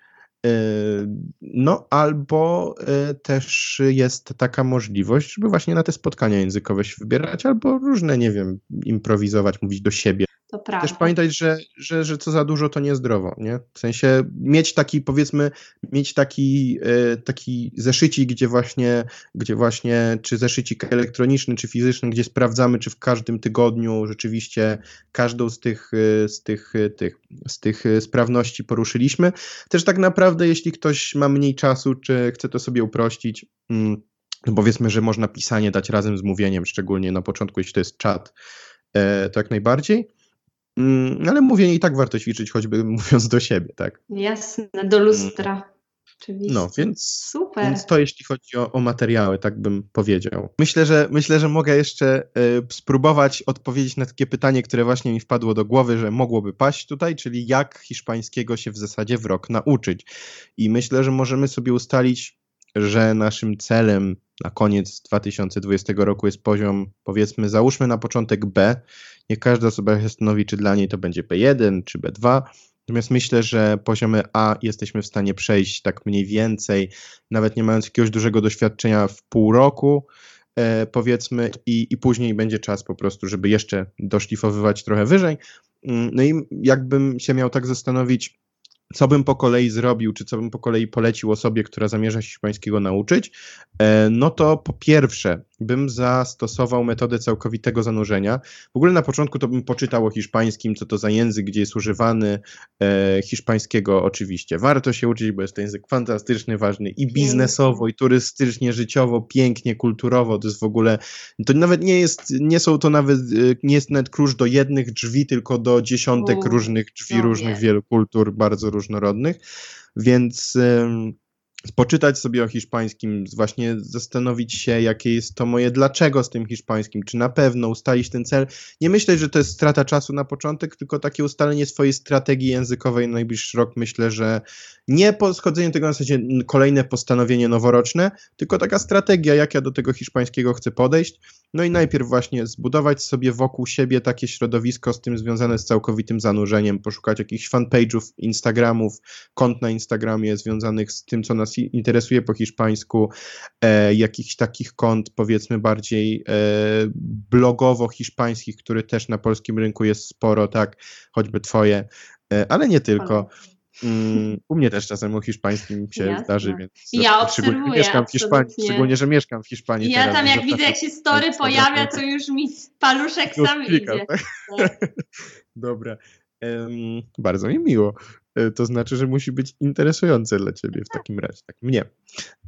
no, albo e, też jest taka możliwość, żeby właśnie na te spotkania językowe się wybierać, albo różne, nie wiem, improwizować, mówić do siebie. To prawda. Też pamiętać, że, że, że co za dużo to niezdrowo, nie? W sensie mieć taki, powiedzmy, mieć taki, e, taki zeszycik, gdzie właśnie, gdzie właśnie, czy zeszycik elektroniczny, czy fizyczny, gdzie sprawdzamy, czy w każdym tygodniu rzeczywiście każdą z tych, e, z tych, e, tych, z tych sprawności poruszyliśmy. Też tak naprawdę, jeśli ktoś ma mniej czasu, czy chce to sobie uprościć, mm, powiedzmy, że można pisanie dać razem z mówieniem, szczególnie na początku, jeśli to jest czat, to jak najbardziej. Mm, ale mówienie i tak warto ćwiczyć, choćby mówiąc do siebie, tak? Jasne, do lustra. Oczywiście. No, więc, Super. więc to jeśli chodzi o, o, materiały, tak bym powiedział. Myślę, że myślę, że mogę jeszcze y, spróbować odpowiedzieć na takie pytanie, które właśnie mi wpadło do głowy, że mogłoby paść tutaj, czyli jak hiszpańskiego się w zasadzie w rok nauczyć. I myślę, że możemy sobie ustalić, że naszym celem na koniec 2020 roku jest poziom, powiedzmy, załóżmy na początek B, Niech każda osoba się stanowi, czy dla niej to będzie B1 czy B2. Natomiast myślę, że poziomy A jesteśmy w stanie przejść tak mniej więcej, nawet nie mając jakiegoś dużego doświadczenia w pół roku, e, powiedzmy, i, i później będzie czas po prostu, żeby jeszcze doszlifowywać trochę wyżej. Mm, no i jakbym się miał tak zastanowić, co bym po kolei zrobił, czy co bym po kolei polecił osobie, która zamierza się hiszpańskiego nauczyć, e, no to po pierwsze, bym zastosował metodę całkowitego zanurzenia. W ogóle na początku to bym poczytał o hiszpańskim, co to za język, gdzie jest używany e, hiszpańskiego oczywiście. Warto się uczyć, bo jest to język fantastyczny, ważny i biznesowo, i turystycznie, życiowo, pięknie, kulturowo. To jest w ogóle, to nawet nie jest, nie są to nawet, e, nie jest nawet klucz do jednych drzwi, tylko do dziesiątek U, różnych drzwi, no różnych wielu kultur, bardzo różnorodnych. Więc poczytać sobie o hiszpańskim, właśnie zastanowić się, jakie jest to moje dlaczego z tym hiszpańskim, czy na pewno ustalić ten cel. Nie myśleć, że to jest strata czasu na początek, tylko takie ustalenie swojej strategii językowej na najbliższy rok. Myślę, że nie po schodzeniu tego na zasadzie kolejne postanowienie noworoczne, tylko taka strategia, jak ja do tego hiszpańskiego chcę podejść. No i najpierw właśnie zbudować sobie wokół siebie takie środowisko z tym związane z całkowitym zanurzeniem, poszukać jakichś fanpage'ów, Instagramów, kont na Instagramie związanych z tym, co nas interesuje po hiszpańsku, e, jakichś takich kont powiedzmy bardziej e, blogowo-hiszpańskich, które też na polskim rynku jest sporo, tak, choćby twoje, e, ale nie tylko. Mm, u mnie też czasem o hiszpańskim się Jasne. zdarzy, więc ja obserwuję, mieszkam w Hiszpanii, szczególnie, że mieszkam w Hiszpanii. Ja teraz, tam jak widzę, jak się story pojawia, to już mi paluszek sam klika, idzie. Tak? Dobra. Um, bardzo mi miło. E, to znaczy, że musi być interesujące dla ciebie w takim razie, tak mnie.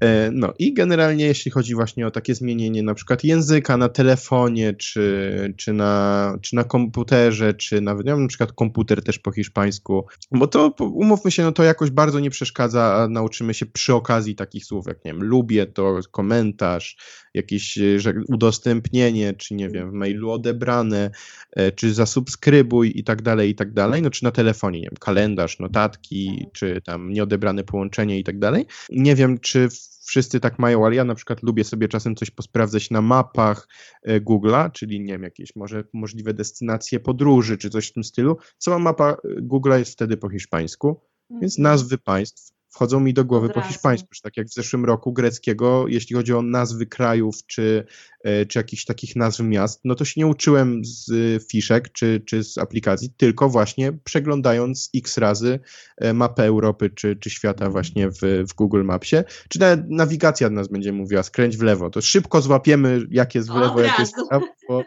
E, no i generalnie jeśli chodzi właśnie o takie zmienienie na przykład języka na telefonie, czy, czy, na, czy na komputerze, czy nawet, ja mam na przykład komputer też po hiszpańsku, bo to umówmy się, no to jakoś bardzo nie przeszkadza, a nauczymy się przy okazji takich słów, jak nie wiem, lubię to, komentarz, jakieś że udostępnienie, czy nie wiem, w mailu odebrane, e, czy zasubskrybuj i tak dalej, i tak dalej, no czy na telefonie, nie wiem, kalendarz, notatki, czy tam nieodebrane połączenie i tak dalej. Nie wiem, czy wszyscy tak mają, ale ja na przykład lubię sobie czasem coś posprawdzać na mapach e, Google'a, czyli nie wiem, jakieś może możliwe destynacje podróży, czy coś w tym stylu. Cała mapa e, Google'a jest wtedy po hiszpańsku, więc mhm. nazwy państw wchodzą mi do głowy po hiszpańsku, tak jak w zeszłym roku greckiego, jeśli chodzi o nazwy krajów czy, czy jakichś takich nazw miast, no to się nie uczyłem z fiszek czy, czy z aplikacji, tylko właśnie przeglądając x razy e, mapę Europy czy, czy świata właśnie w, w Google Mapsie, czy nawet nawigacja nas będzie mówiła skręć w lewo, to szybko złapiemy jak jest w lewo, jak jest w prawo, bo,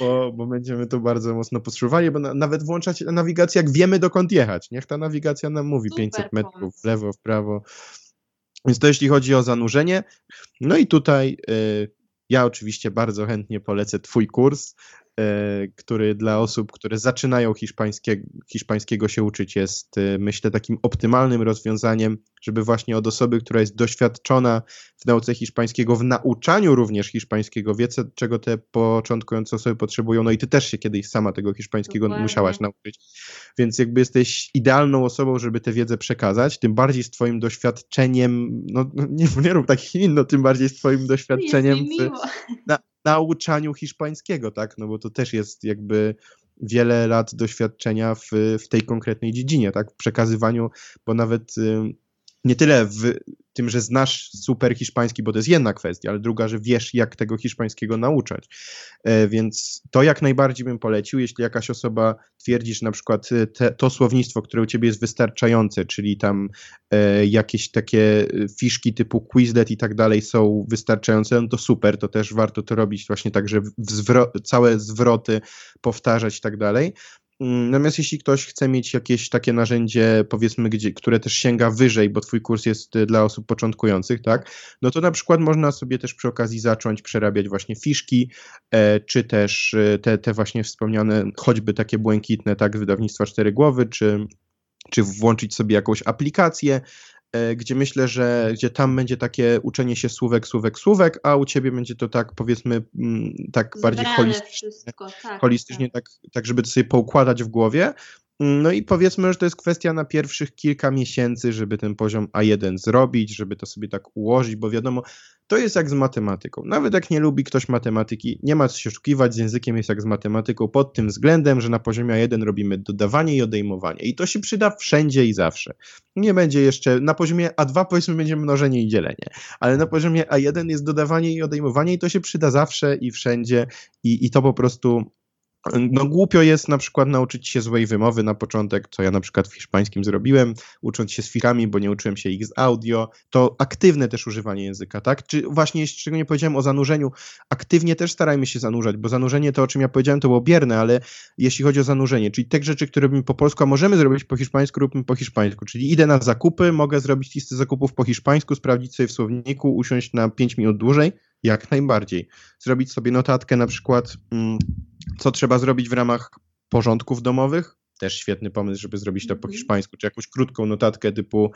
bo, bo będziemy to bardzo mocno potrzebowali, bo na, nawet włączać nawigację, jak wiemy dokąd jechać, niech ta nawigacja nam mówi Super 500 metrów w lewo, w prawo. Więc to jeśli chodzi o zanurzenie. No i tutaj y, ja oczywiście bardzo chętnie polecę Twój kurs. E, który dla osób, które zaczynają hiszpańskie, hiszpańskiego się uczyć, jest e, myślę takim optymalnym rozwiązaniem, żeby właśnie od osoby, która jest doświadczona w nauce hiszpańskiego, w nauczaniu również hiszpańskiego, wie, czego te początkujące osoby potrzebują. No i ty też się kiedyś sama tego hiszpańskiego Dokładnie. musiałaś nauczyć. Więc jakby jesteś idealną osobą, żeby tę wiedzę przekazać, tym bardziej z twoim doświadczeniem, no nie, nie rób takich innych, no tym bardziej z twoim doświadczeniem w, na, nauczaniu hiszpańskiego, tak? No bo to też jest jakby wiele lat doświadczenia w, w tej konkretnej dziedzinie, tak? W przekazywaniu, bo nawet nie tyle w tym, że znasz super hiszpański, bo to jest jedna kwestia, ale druga, że wiesz, jak tego hiszpańskiego nauczać. E, więc to jak najbardziej bym polecił, jeśli jakaś osoba twierdzi, że na przykład e, te, to słownictwo, które u ciebie jest wystarczające, czyli tam e, jakieś takie fiszki typu Quizlet i tak dalej są wystarczające, no to super, to też warto to robić właśnie tak, że zwro całe zwroty powtarzać i tak dalej. Mm, natomiast jeśli ktoś chce mieć jakieś takie narzędzie, powiedzmy, gdzie, które też sięga wyżej, bo twój kurs jest y, dla osób początkujących, tak, no to na przykład można sobie też przy okazji zacząć przerabiać właśnie fiszki, e, czy też e, te, te właśnie wspomniane, choćby takie błękitne, tak, wydawnictwa cztery głowy, czy czy włączyć sobie jakąś aplikację, gdzie myślę, że gdzie tam będzie takie uczenie się słówek, słówek, słówek, a u ciebie będzie to tak powiedzmy mm, tak Zbrane bardziej holistycznie, tak, holistycznie tak. Tak, tak, żeby to sobie poukładać w głowie. No i powiedzmy, że to jest kwestia na pierwszych kilka miesięcy, żeby ten poziom A1 zrobić, żeby to sobie tak ułożyć, bo wiadomo, to jest jak z matematyką. Nawet jak nie lubi ktoś matematyki, nie ma co się oszukiwać, z językiem jest jak z matematyką pod tym względem, że na poziomie A1 robimy dodawanie i odejmowanie. I to się przyda wszędzie i zawsze. Nie będzie jeszcze, na poziomie A2 powiedzmy będzie mnożenie i dzielenie, ale na poziomie A1 jest dodawanie i odejmowanie i to się przyda zawsze i wszędzie i, i to po prostu no głupio jest na przykład nauczyć się złej wymowy na początek, co ja na przykład w hiszpańskim zrobiłem, ucząc się z firami, bo nie uczyłem się ich z audio, to aktywne też używanie języka, tak? Czy właśnie, czego nie powiedziałem o zanurzeniu, aktywnie też starajmy się zanurzać, bo zanurzenie to, o czym ja powiedziałem, to było bierne, ale jeśli chodzi o zanurzenie, czyli te rzeczy, które robimy po polsku, a możemy zrobić po hiszpańsku, róbmy po hiszpańsku, czyli idę na zakupy, mogę zrobić listę zakupów po hiszpańsku, sprawdzić sobie w słowniku, usiąść na 5 minut dłużej, jak najbardziej. Zrobić sobie notatkę na przykład, mm, co trzeba zrobić w ramach porządków domowych. Też świetny pomysł, żeby zrobić to po mhm. hiszpańsku, czy jakąś krótką notatkę typu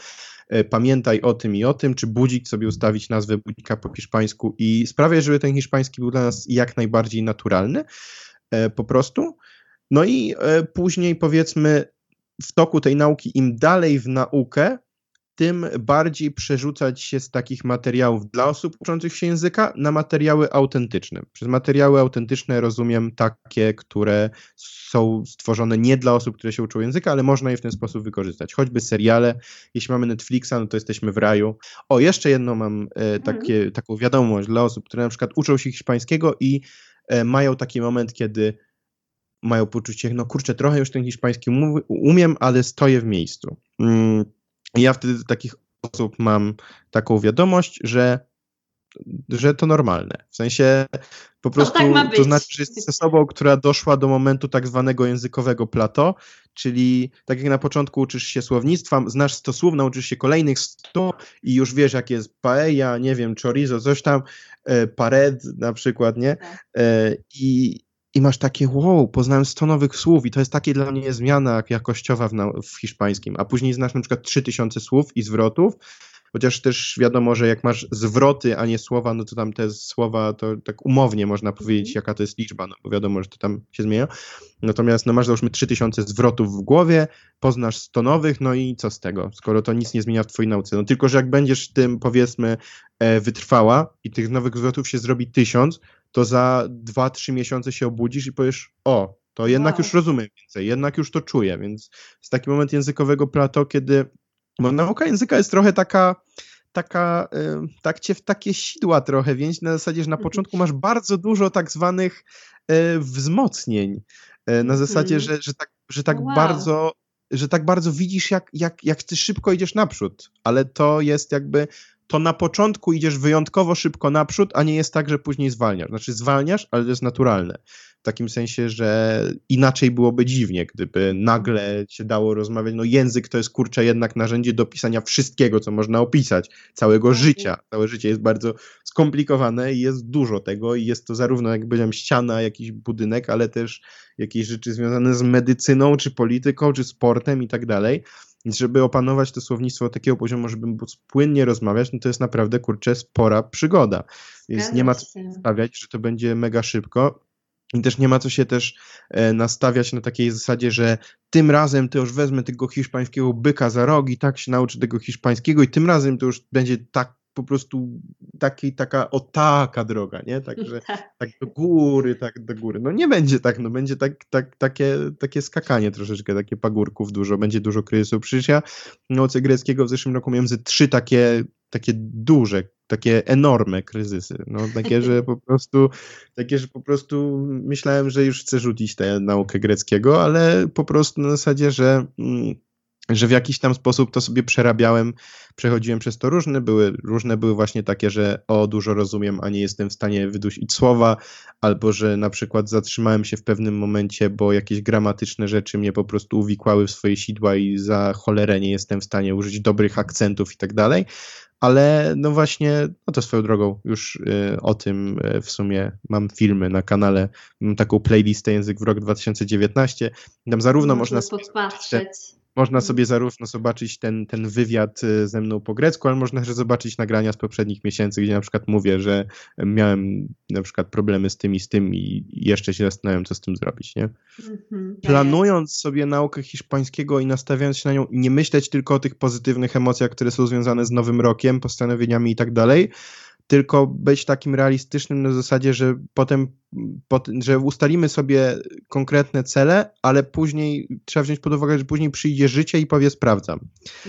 e, pamiętaj o tym i o tym, czy budzik sobie ustawić nazwę budzika po hiszpańsku i sprawiać, żeby ten hiszpański był dla nas jak najbardziej naturalny e, po prostu. No i e, później powiedzmy w toku tej nauki, im dalej w naukę, tym bardziej przerzucać się z takich materiałów dla osób uczących się języka na materiały autentyczne. Przez materiały autentyczne rozumiem takie, które są stworzone nie dla osób, które się uczą języka, ale można je w ten sposób wykorzystać. Choćby seriale. Jeśli mamy Netflixa, no to jesteśmy w raju. O, jeszcze jedno mam e, takie, mhm. taką wiadomość dla osób, które na przykład uczą się hiszpańskiego i e, mają taki moment, kiedy mają poczucie, no kurczę, trochę już ten hiszpański umiem, ale stoję w miejscu. Mm ja wtedy do takich osób mam taką wiadomość, że że to normalne. W sensie po prostu tak ma być. to znaczy, że jesteś osobą, która doszła do momentu tak zwanego językowego plato, czyli tak jak na początku uczysz się słownictwa, znasz 100 słów, nauczysz się kolejnych 100 i już wiesz, jak jest paella, nie wiem, chorizo, coś tam, e, pared na przykład, nie? Tak. E, I, i masz takie, wow, poznałem 100 nowych słów i to jest takie dla mnie zmiana jakościowa w, w hiszpańskim, a później znasz na przykład 3000 słów i zwrotów, chociaż też wiadomo, że jak masz zwroty, a nie słowa, no to tam te słowa, to tak umownie można powiedzieć, Mhm. jaka to jest liczba, no bo wiadomo, że to tam się zmienia. Natomiast no masz załóżmy 3000 zwrotów w głowie, poznasz 100 nowych, no i co z tego, skoro to nic nie zmienia w twojej nauce. No tylko, że jak będziesz tym, powiedzmy, e, wytrwała i tych nowych zwrotów się zrobi 1000, to za 2-3 miesiące się obudzisz i powiesz, o, to jednak Wow. już rozumiem więcej, jednak już to czuję, więc jest taki moment językowego plato, kiedy bo nauka języka jest trochę taka, taka, y, tak cię w takie sidła trochę więź, na zasadzie, że na Mhm. początku masz bardzo dużo tak zwanych y, wzmocnień, y, na zasadzie, Mhm. że, że tak, że tak Wow. bardzo że tak bardzo widzisz, jak, jak, jak ty szybko idziesz naprzód, ale to jest jakby, to na początku idziesz wyjątkowo szybko naprzód, a nie jest tak, że później zwalniasz. Znaczy zwalniasz, ale to jest naturalne. W takim sensie, że inaczej byłoby dziwnie, gdyby nagle się dało rozmawiać. No język to jest kurczę jednak narzędzie do pisania wszystkiego, co można opisać, całego Tak. życia. Całe życie jest bardzo skomplikowane i jest dużo tego i jest to zarówno, jak powiedziałem, ściana, jakiś budynek, ale też jakieś rzeczy związane z medycyną, czy polityką, czy sportem i tak dalej. Więc żeby opanować to słownictwo takiego poziomu, żeby móc płynnie rozmawiać, no to jest naprawdę, kurczę, spora przygoda. Więc nie ma co się. stawiać, że to będzie mega szybko. I też nie ma co się też e, nastawiać na takiej zasadzie, że tym razem to już wezmę tego hiszpańskiego byka za rogi, tak się nauczę tego hiszpańskiego i tym razem to już będzie tak po prostu taki, taka o taka droga, nie? Także Tak. tak do góry, tak do góry. No nie będzie tak, no będzie tak, tak, takie, takie skakanie troszeczkę, takie pagórków dużo, będzie dużo kryzysów. Przecież ja nauce greckiego w zeszłym roku miałem ze trzy takie, takie duże, takie enormne kryzysy. No takie, że po prostu, takie, że po prostu myślałem, że już chcę rzucić tę naukę greckiego, ale po prostu na zasadzie, że mm, że w jakiś tam sposób to sobie przerabiałem, przechodziłem przez to różne, były, różne były właśnie takie, że o, dużo rozumiem, a nie jestem w stanie wydusić słowa, albo że na przykład zatrzymałem się w pewnym momencie, bo jakieś gramatyczne rzeczy mnie po prostu uwikłały w swoje sidła i za cholerę nie jestem w stanie użyć dobrych akcentów i tak dalej, ale no właśnie, no to swoją drogą, już y, o tym y, w sumie mam filmy na kanale, mam taką playlistę Język w rok 2019, tam zarówno można sobie podpatrzeć. Można Mhm. sobie zarówno zobaczyć ten, ten wywiad y, ze mną po grecku, ale można też zobaczyć nagrania z poprzednich miesięcy, gdzie na przykład mówię, że miałem na przykład problemy z tym i z tym i jeszcze się zastanawiam, co z tym zrobić, nie? Mhm. Planując sobie naukę hiszpańskiego i nastawiając się na nią, nie myśleć tylko o tych pozytywnych emocjach, które są związane z nowym rokiem, postanowieniami i tak dalej, tylko być takim realistycznym na zasadzie, że potem, pot, że ustalimy sobie konkretne cele, ale później trzeba wziąć pod uwagę, że później przyjdzie życie i powie sprawdzam.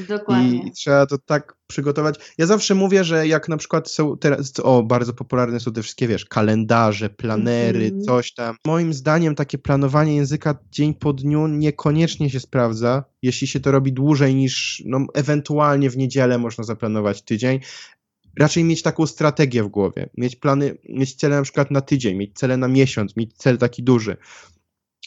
Dokładnie. I trzeba to tak przygotować. Ja zawsze mówię, że jak na przykład są teraz, o, bardzo popularne są te wszystkie, wiesz, kalendarze, planery, Mhm. coś tam. Moim zdaniem takie planowanie języka dzień po dniu niekoniecznie się sprawdza, jeśli się to robi dłużej niż, no, ewentualnie w niedzielę można zaplanować tydzień. Raczej mieć taką strategię w głowie, mieć plany, mieć cele na przykład na tydzień, mieć cele na miesiąc, mieć cel taki duży.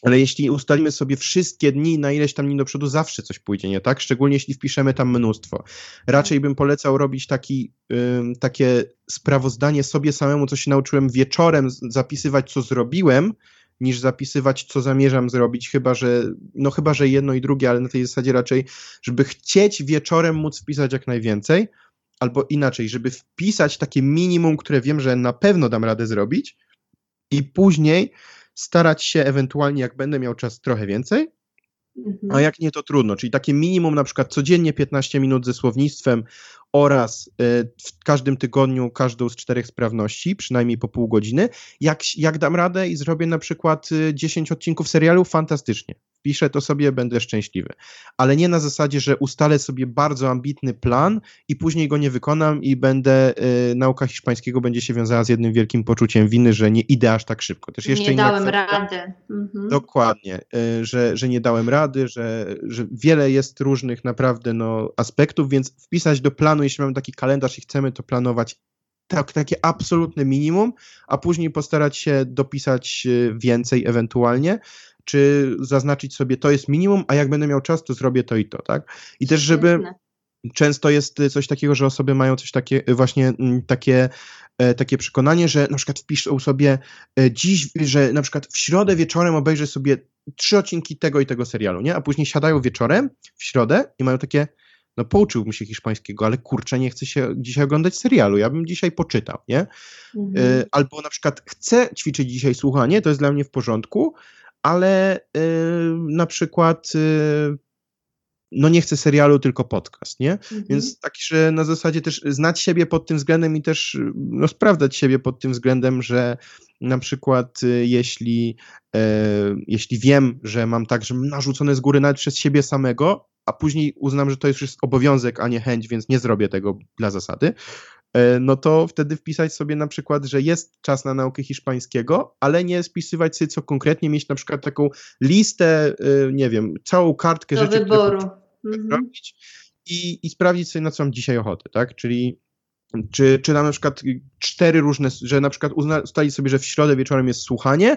Ale jeśli ustalimy sobie wszystkie dni na ileś tam dni do przodu, zawsze coś pójdzie nie tak, szczególnie jeśli wpiszemy tam mnóstwo. Raczej bym polecał robić taki, ym, takie sprawozdanie sobie samemu, co się nauczyłem wieczorem, zapisywać, co zrobiłem, niż zapisywać, co zamierzam zrobić, chyba że, no chyba, że jedno i drugie, ale na tej zasadzie raczej, żeby chcieć wieczorem móc wpisać jak najwięcej, albo inaczej, żeby wpisać takie minimum, które wiem, że na pewno dam radę zrobić i później starać się ewentualnie, jak będę miał czas, trochę więcej, Mhm. a jak nie, to trudno. Czyli takie minimum na przykład codziennie 15 minut ze słownictwem oraz y, w każdym tygodniu każdą z czterech sprawności, przynajmniej po pół godziny. Jak, jak dam radę i zrobię na przykład y, 10 odcinków serialu, fantastycznie. Wpiszę to sobie, będę szczęśliwy. Ale nie na zasadzie, że ustalę sobie bardzo ambitny plan i później go nie wykonam i będę, y, nauka hiszpańskiego będzie się wiązała z jednym wielkim poczuciem winy, że nie idę aż tak szybko. Też jeszcze nie dałem kwestia- rady. Mhm. Dokładnie, y, że, że nie dałem rady, że, że wiele jest różnych naprawdę no, aspektów, więc wpisać do planu, jeśli mamy taki kalendarz i chcemy to planować tak, takie absolutne minimum, a później postarać się dopisać e, więcej ewentualnie, czy zaznaczyć sobie to jest minimum, a jak będę miał czas, to zrobię to i to, tak? I też, żeby często jest coś takiego, że osoby mają coś takie, właśnie mm, takie, e, takie przekonanie, że na przykład wpiszą sobie e, dziś, że na przykład w środę wieczorem obejrzę sobie trzy odcinki tego i tego serialu, nie? A później siadają wieczorem w środę i mają takie, no pouczyłbym się hiszpańskiego, ale kurczę, nie chcę się dzisiaj oglądać serialu, ja bym dzisiaj poczytał, nie? Mhm. E, Albo na przykład chcę ćwiczyć dzisiaj słuchanie, to jest dla mnie w porządku, ale e, na przykład e, no nie chcę serialu, tylko podcast, nie? Mhm. Więc tak, że na zasadzie też znać siebie pod tym względem i też no, sprawdzać siebie pod tym względem, że na przykład y, jeśli, e, jeśli wiem, że mam tak, że narzucone z góry nawet przez siebie samego, a później uznam, że to już jest obowiązek, a nie chęć, więc nie zrobię tego dla zasady, e, no to wtedy wpisać sobie na przykład, że jest czas na naukę hiszpańskiego, ale nie spisywać sobie co konkretnie, mieć na przykład taką listę, y, nie wiem, całą kartkę Do rzeczy, które wyboru. Mhm. robić i, i sprawdzić sobie, na co mam dzisiaj ochotę, tak? Czyli czy, czy nam na przykład cztery różne, że na przykład ustalić sobie, że w środę wieczorem jest słuchanie,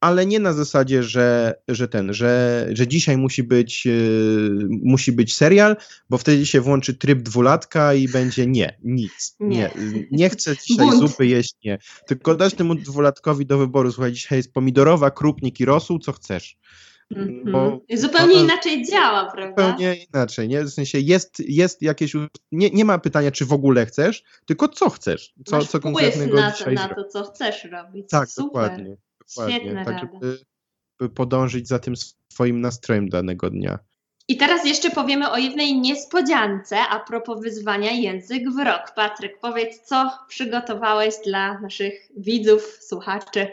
ale nie na zasadzie, że, że ten, że, że dzisiaj musi być, yy, musi być serial, bo wtedy się włączy tryb dwulatka i będzie nie, nic, nie, Nie. nie, chcę dzisiaj Bunt. zupy jeść, nie. Tylko dać temu dwulatkowi do wyboru, słuchaj, dzisiaj jest pomidorowa, krupnik i rosół, co chcesz. Mhm. Bo Zupełnie inaczej działa, prawda? zupełnie inaczej, nie? W sensie jest, jest jakieś, nie, nie ma pytania, czy w ogóle chcesz, tylko co chcesz, co, Masz co konkretnego na to, dzisiaj na to, co chcesz robić. Tak, Super. dokładnie. Świetna tak, rada. żeby, żeby podążyć za tym swoim nastrojem danego dnia. I teraz jeszcze powiemy o jednej niespodziance a propos wyzwania Język w rok. Patryk, powiedz, co przygotowałeś dla naszych widzów, słuchaczy?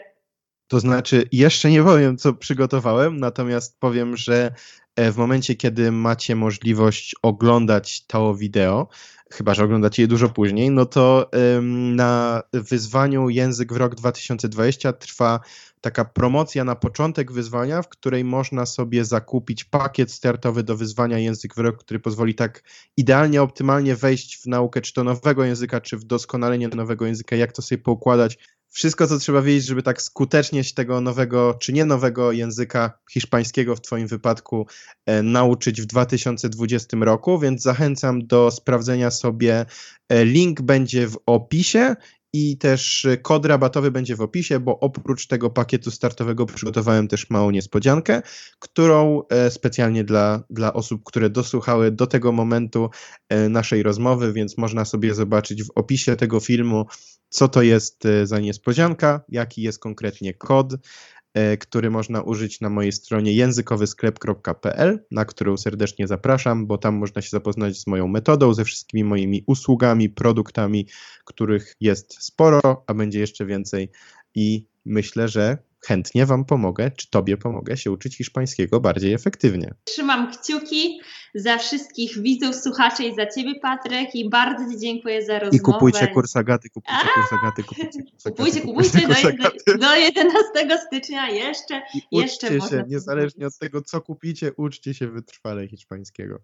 To znaczy, jeszcze nie powiem, co przygotowałem, natomiast powiem, że e, w momencie, kiedy macie możliwość oglądać to wideo, chyba że oglądacie je dużo później, no to em, na wyzwaniu Język w rok 2020 trwa taka promocja na początek wyzwania, w której można sobie zakupić pakiet startowy do wyzwania Język w rok, który pozwoli tak idealnie, optymalnie wejść w naukę czy to nowego języka, czy w doskonalenie nowego języka, jak to sobie poukładać wszystko, co trzeba wiedzieć, żeby tak skutecznie się tego nowego, czy nie nowego języka hiszpańskiego w Twoim wypadku e, nauczyć w 2020 roku, więc zachęcam do sprawdzenia sobie. E, link będzie w opisie i też e, kod rabatowy będzie w opisie, bo oprócz tego pakietu startowego przygotowałem też małą niespodziankę, którą e, specjalnie dla, dla osób, które dosłuchały do tego momentu e, naszej rozmowy, więc można sobie zobaczyć w opisie tego filmu co to jest za niespodzianka, jaki jest konkretnie kod, który można użyć na mojej stronie językowysklep.pl, na którą serdecznie zapraszam, bo tam można się zapoznać z moją metodą, ze wszystkimi moimi usługami, produktami, których jest sporo, a będzie jeszcze więcej. I myślę, że chętnie Wam pomogę, czy Tobie pomogę się uczyć hiszpańskiego bardziej efektywnie. Trzymam kciuki za wszystkich widzów, słuchaczy i za Ciebie, Patryk, i bardzo Ci dziękuję za rozmowę. I kupujcie kurs Agaty, kupujcie kurs Agaty, kupujcie kurs Agaty, Kupujcie, kupujcie do, kurs jedne- Agaty. do 11 stycznia jeszcze. I Jeszcze uczcie można się, niezależnie od tego, co kupicie, uczcie się wytrwale hiszpańskiego.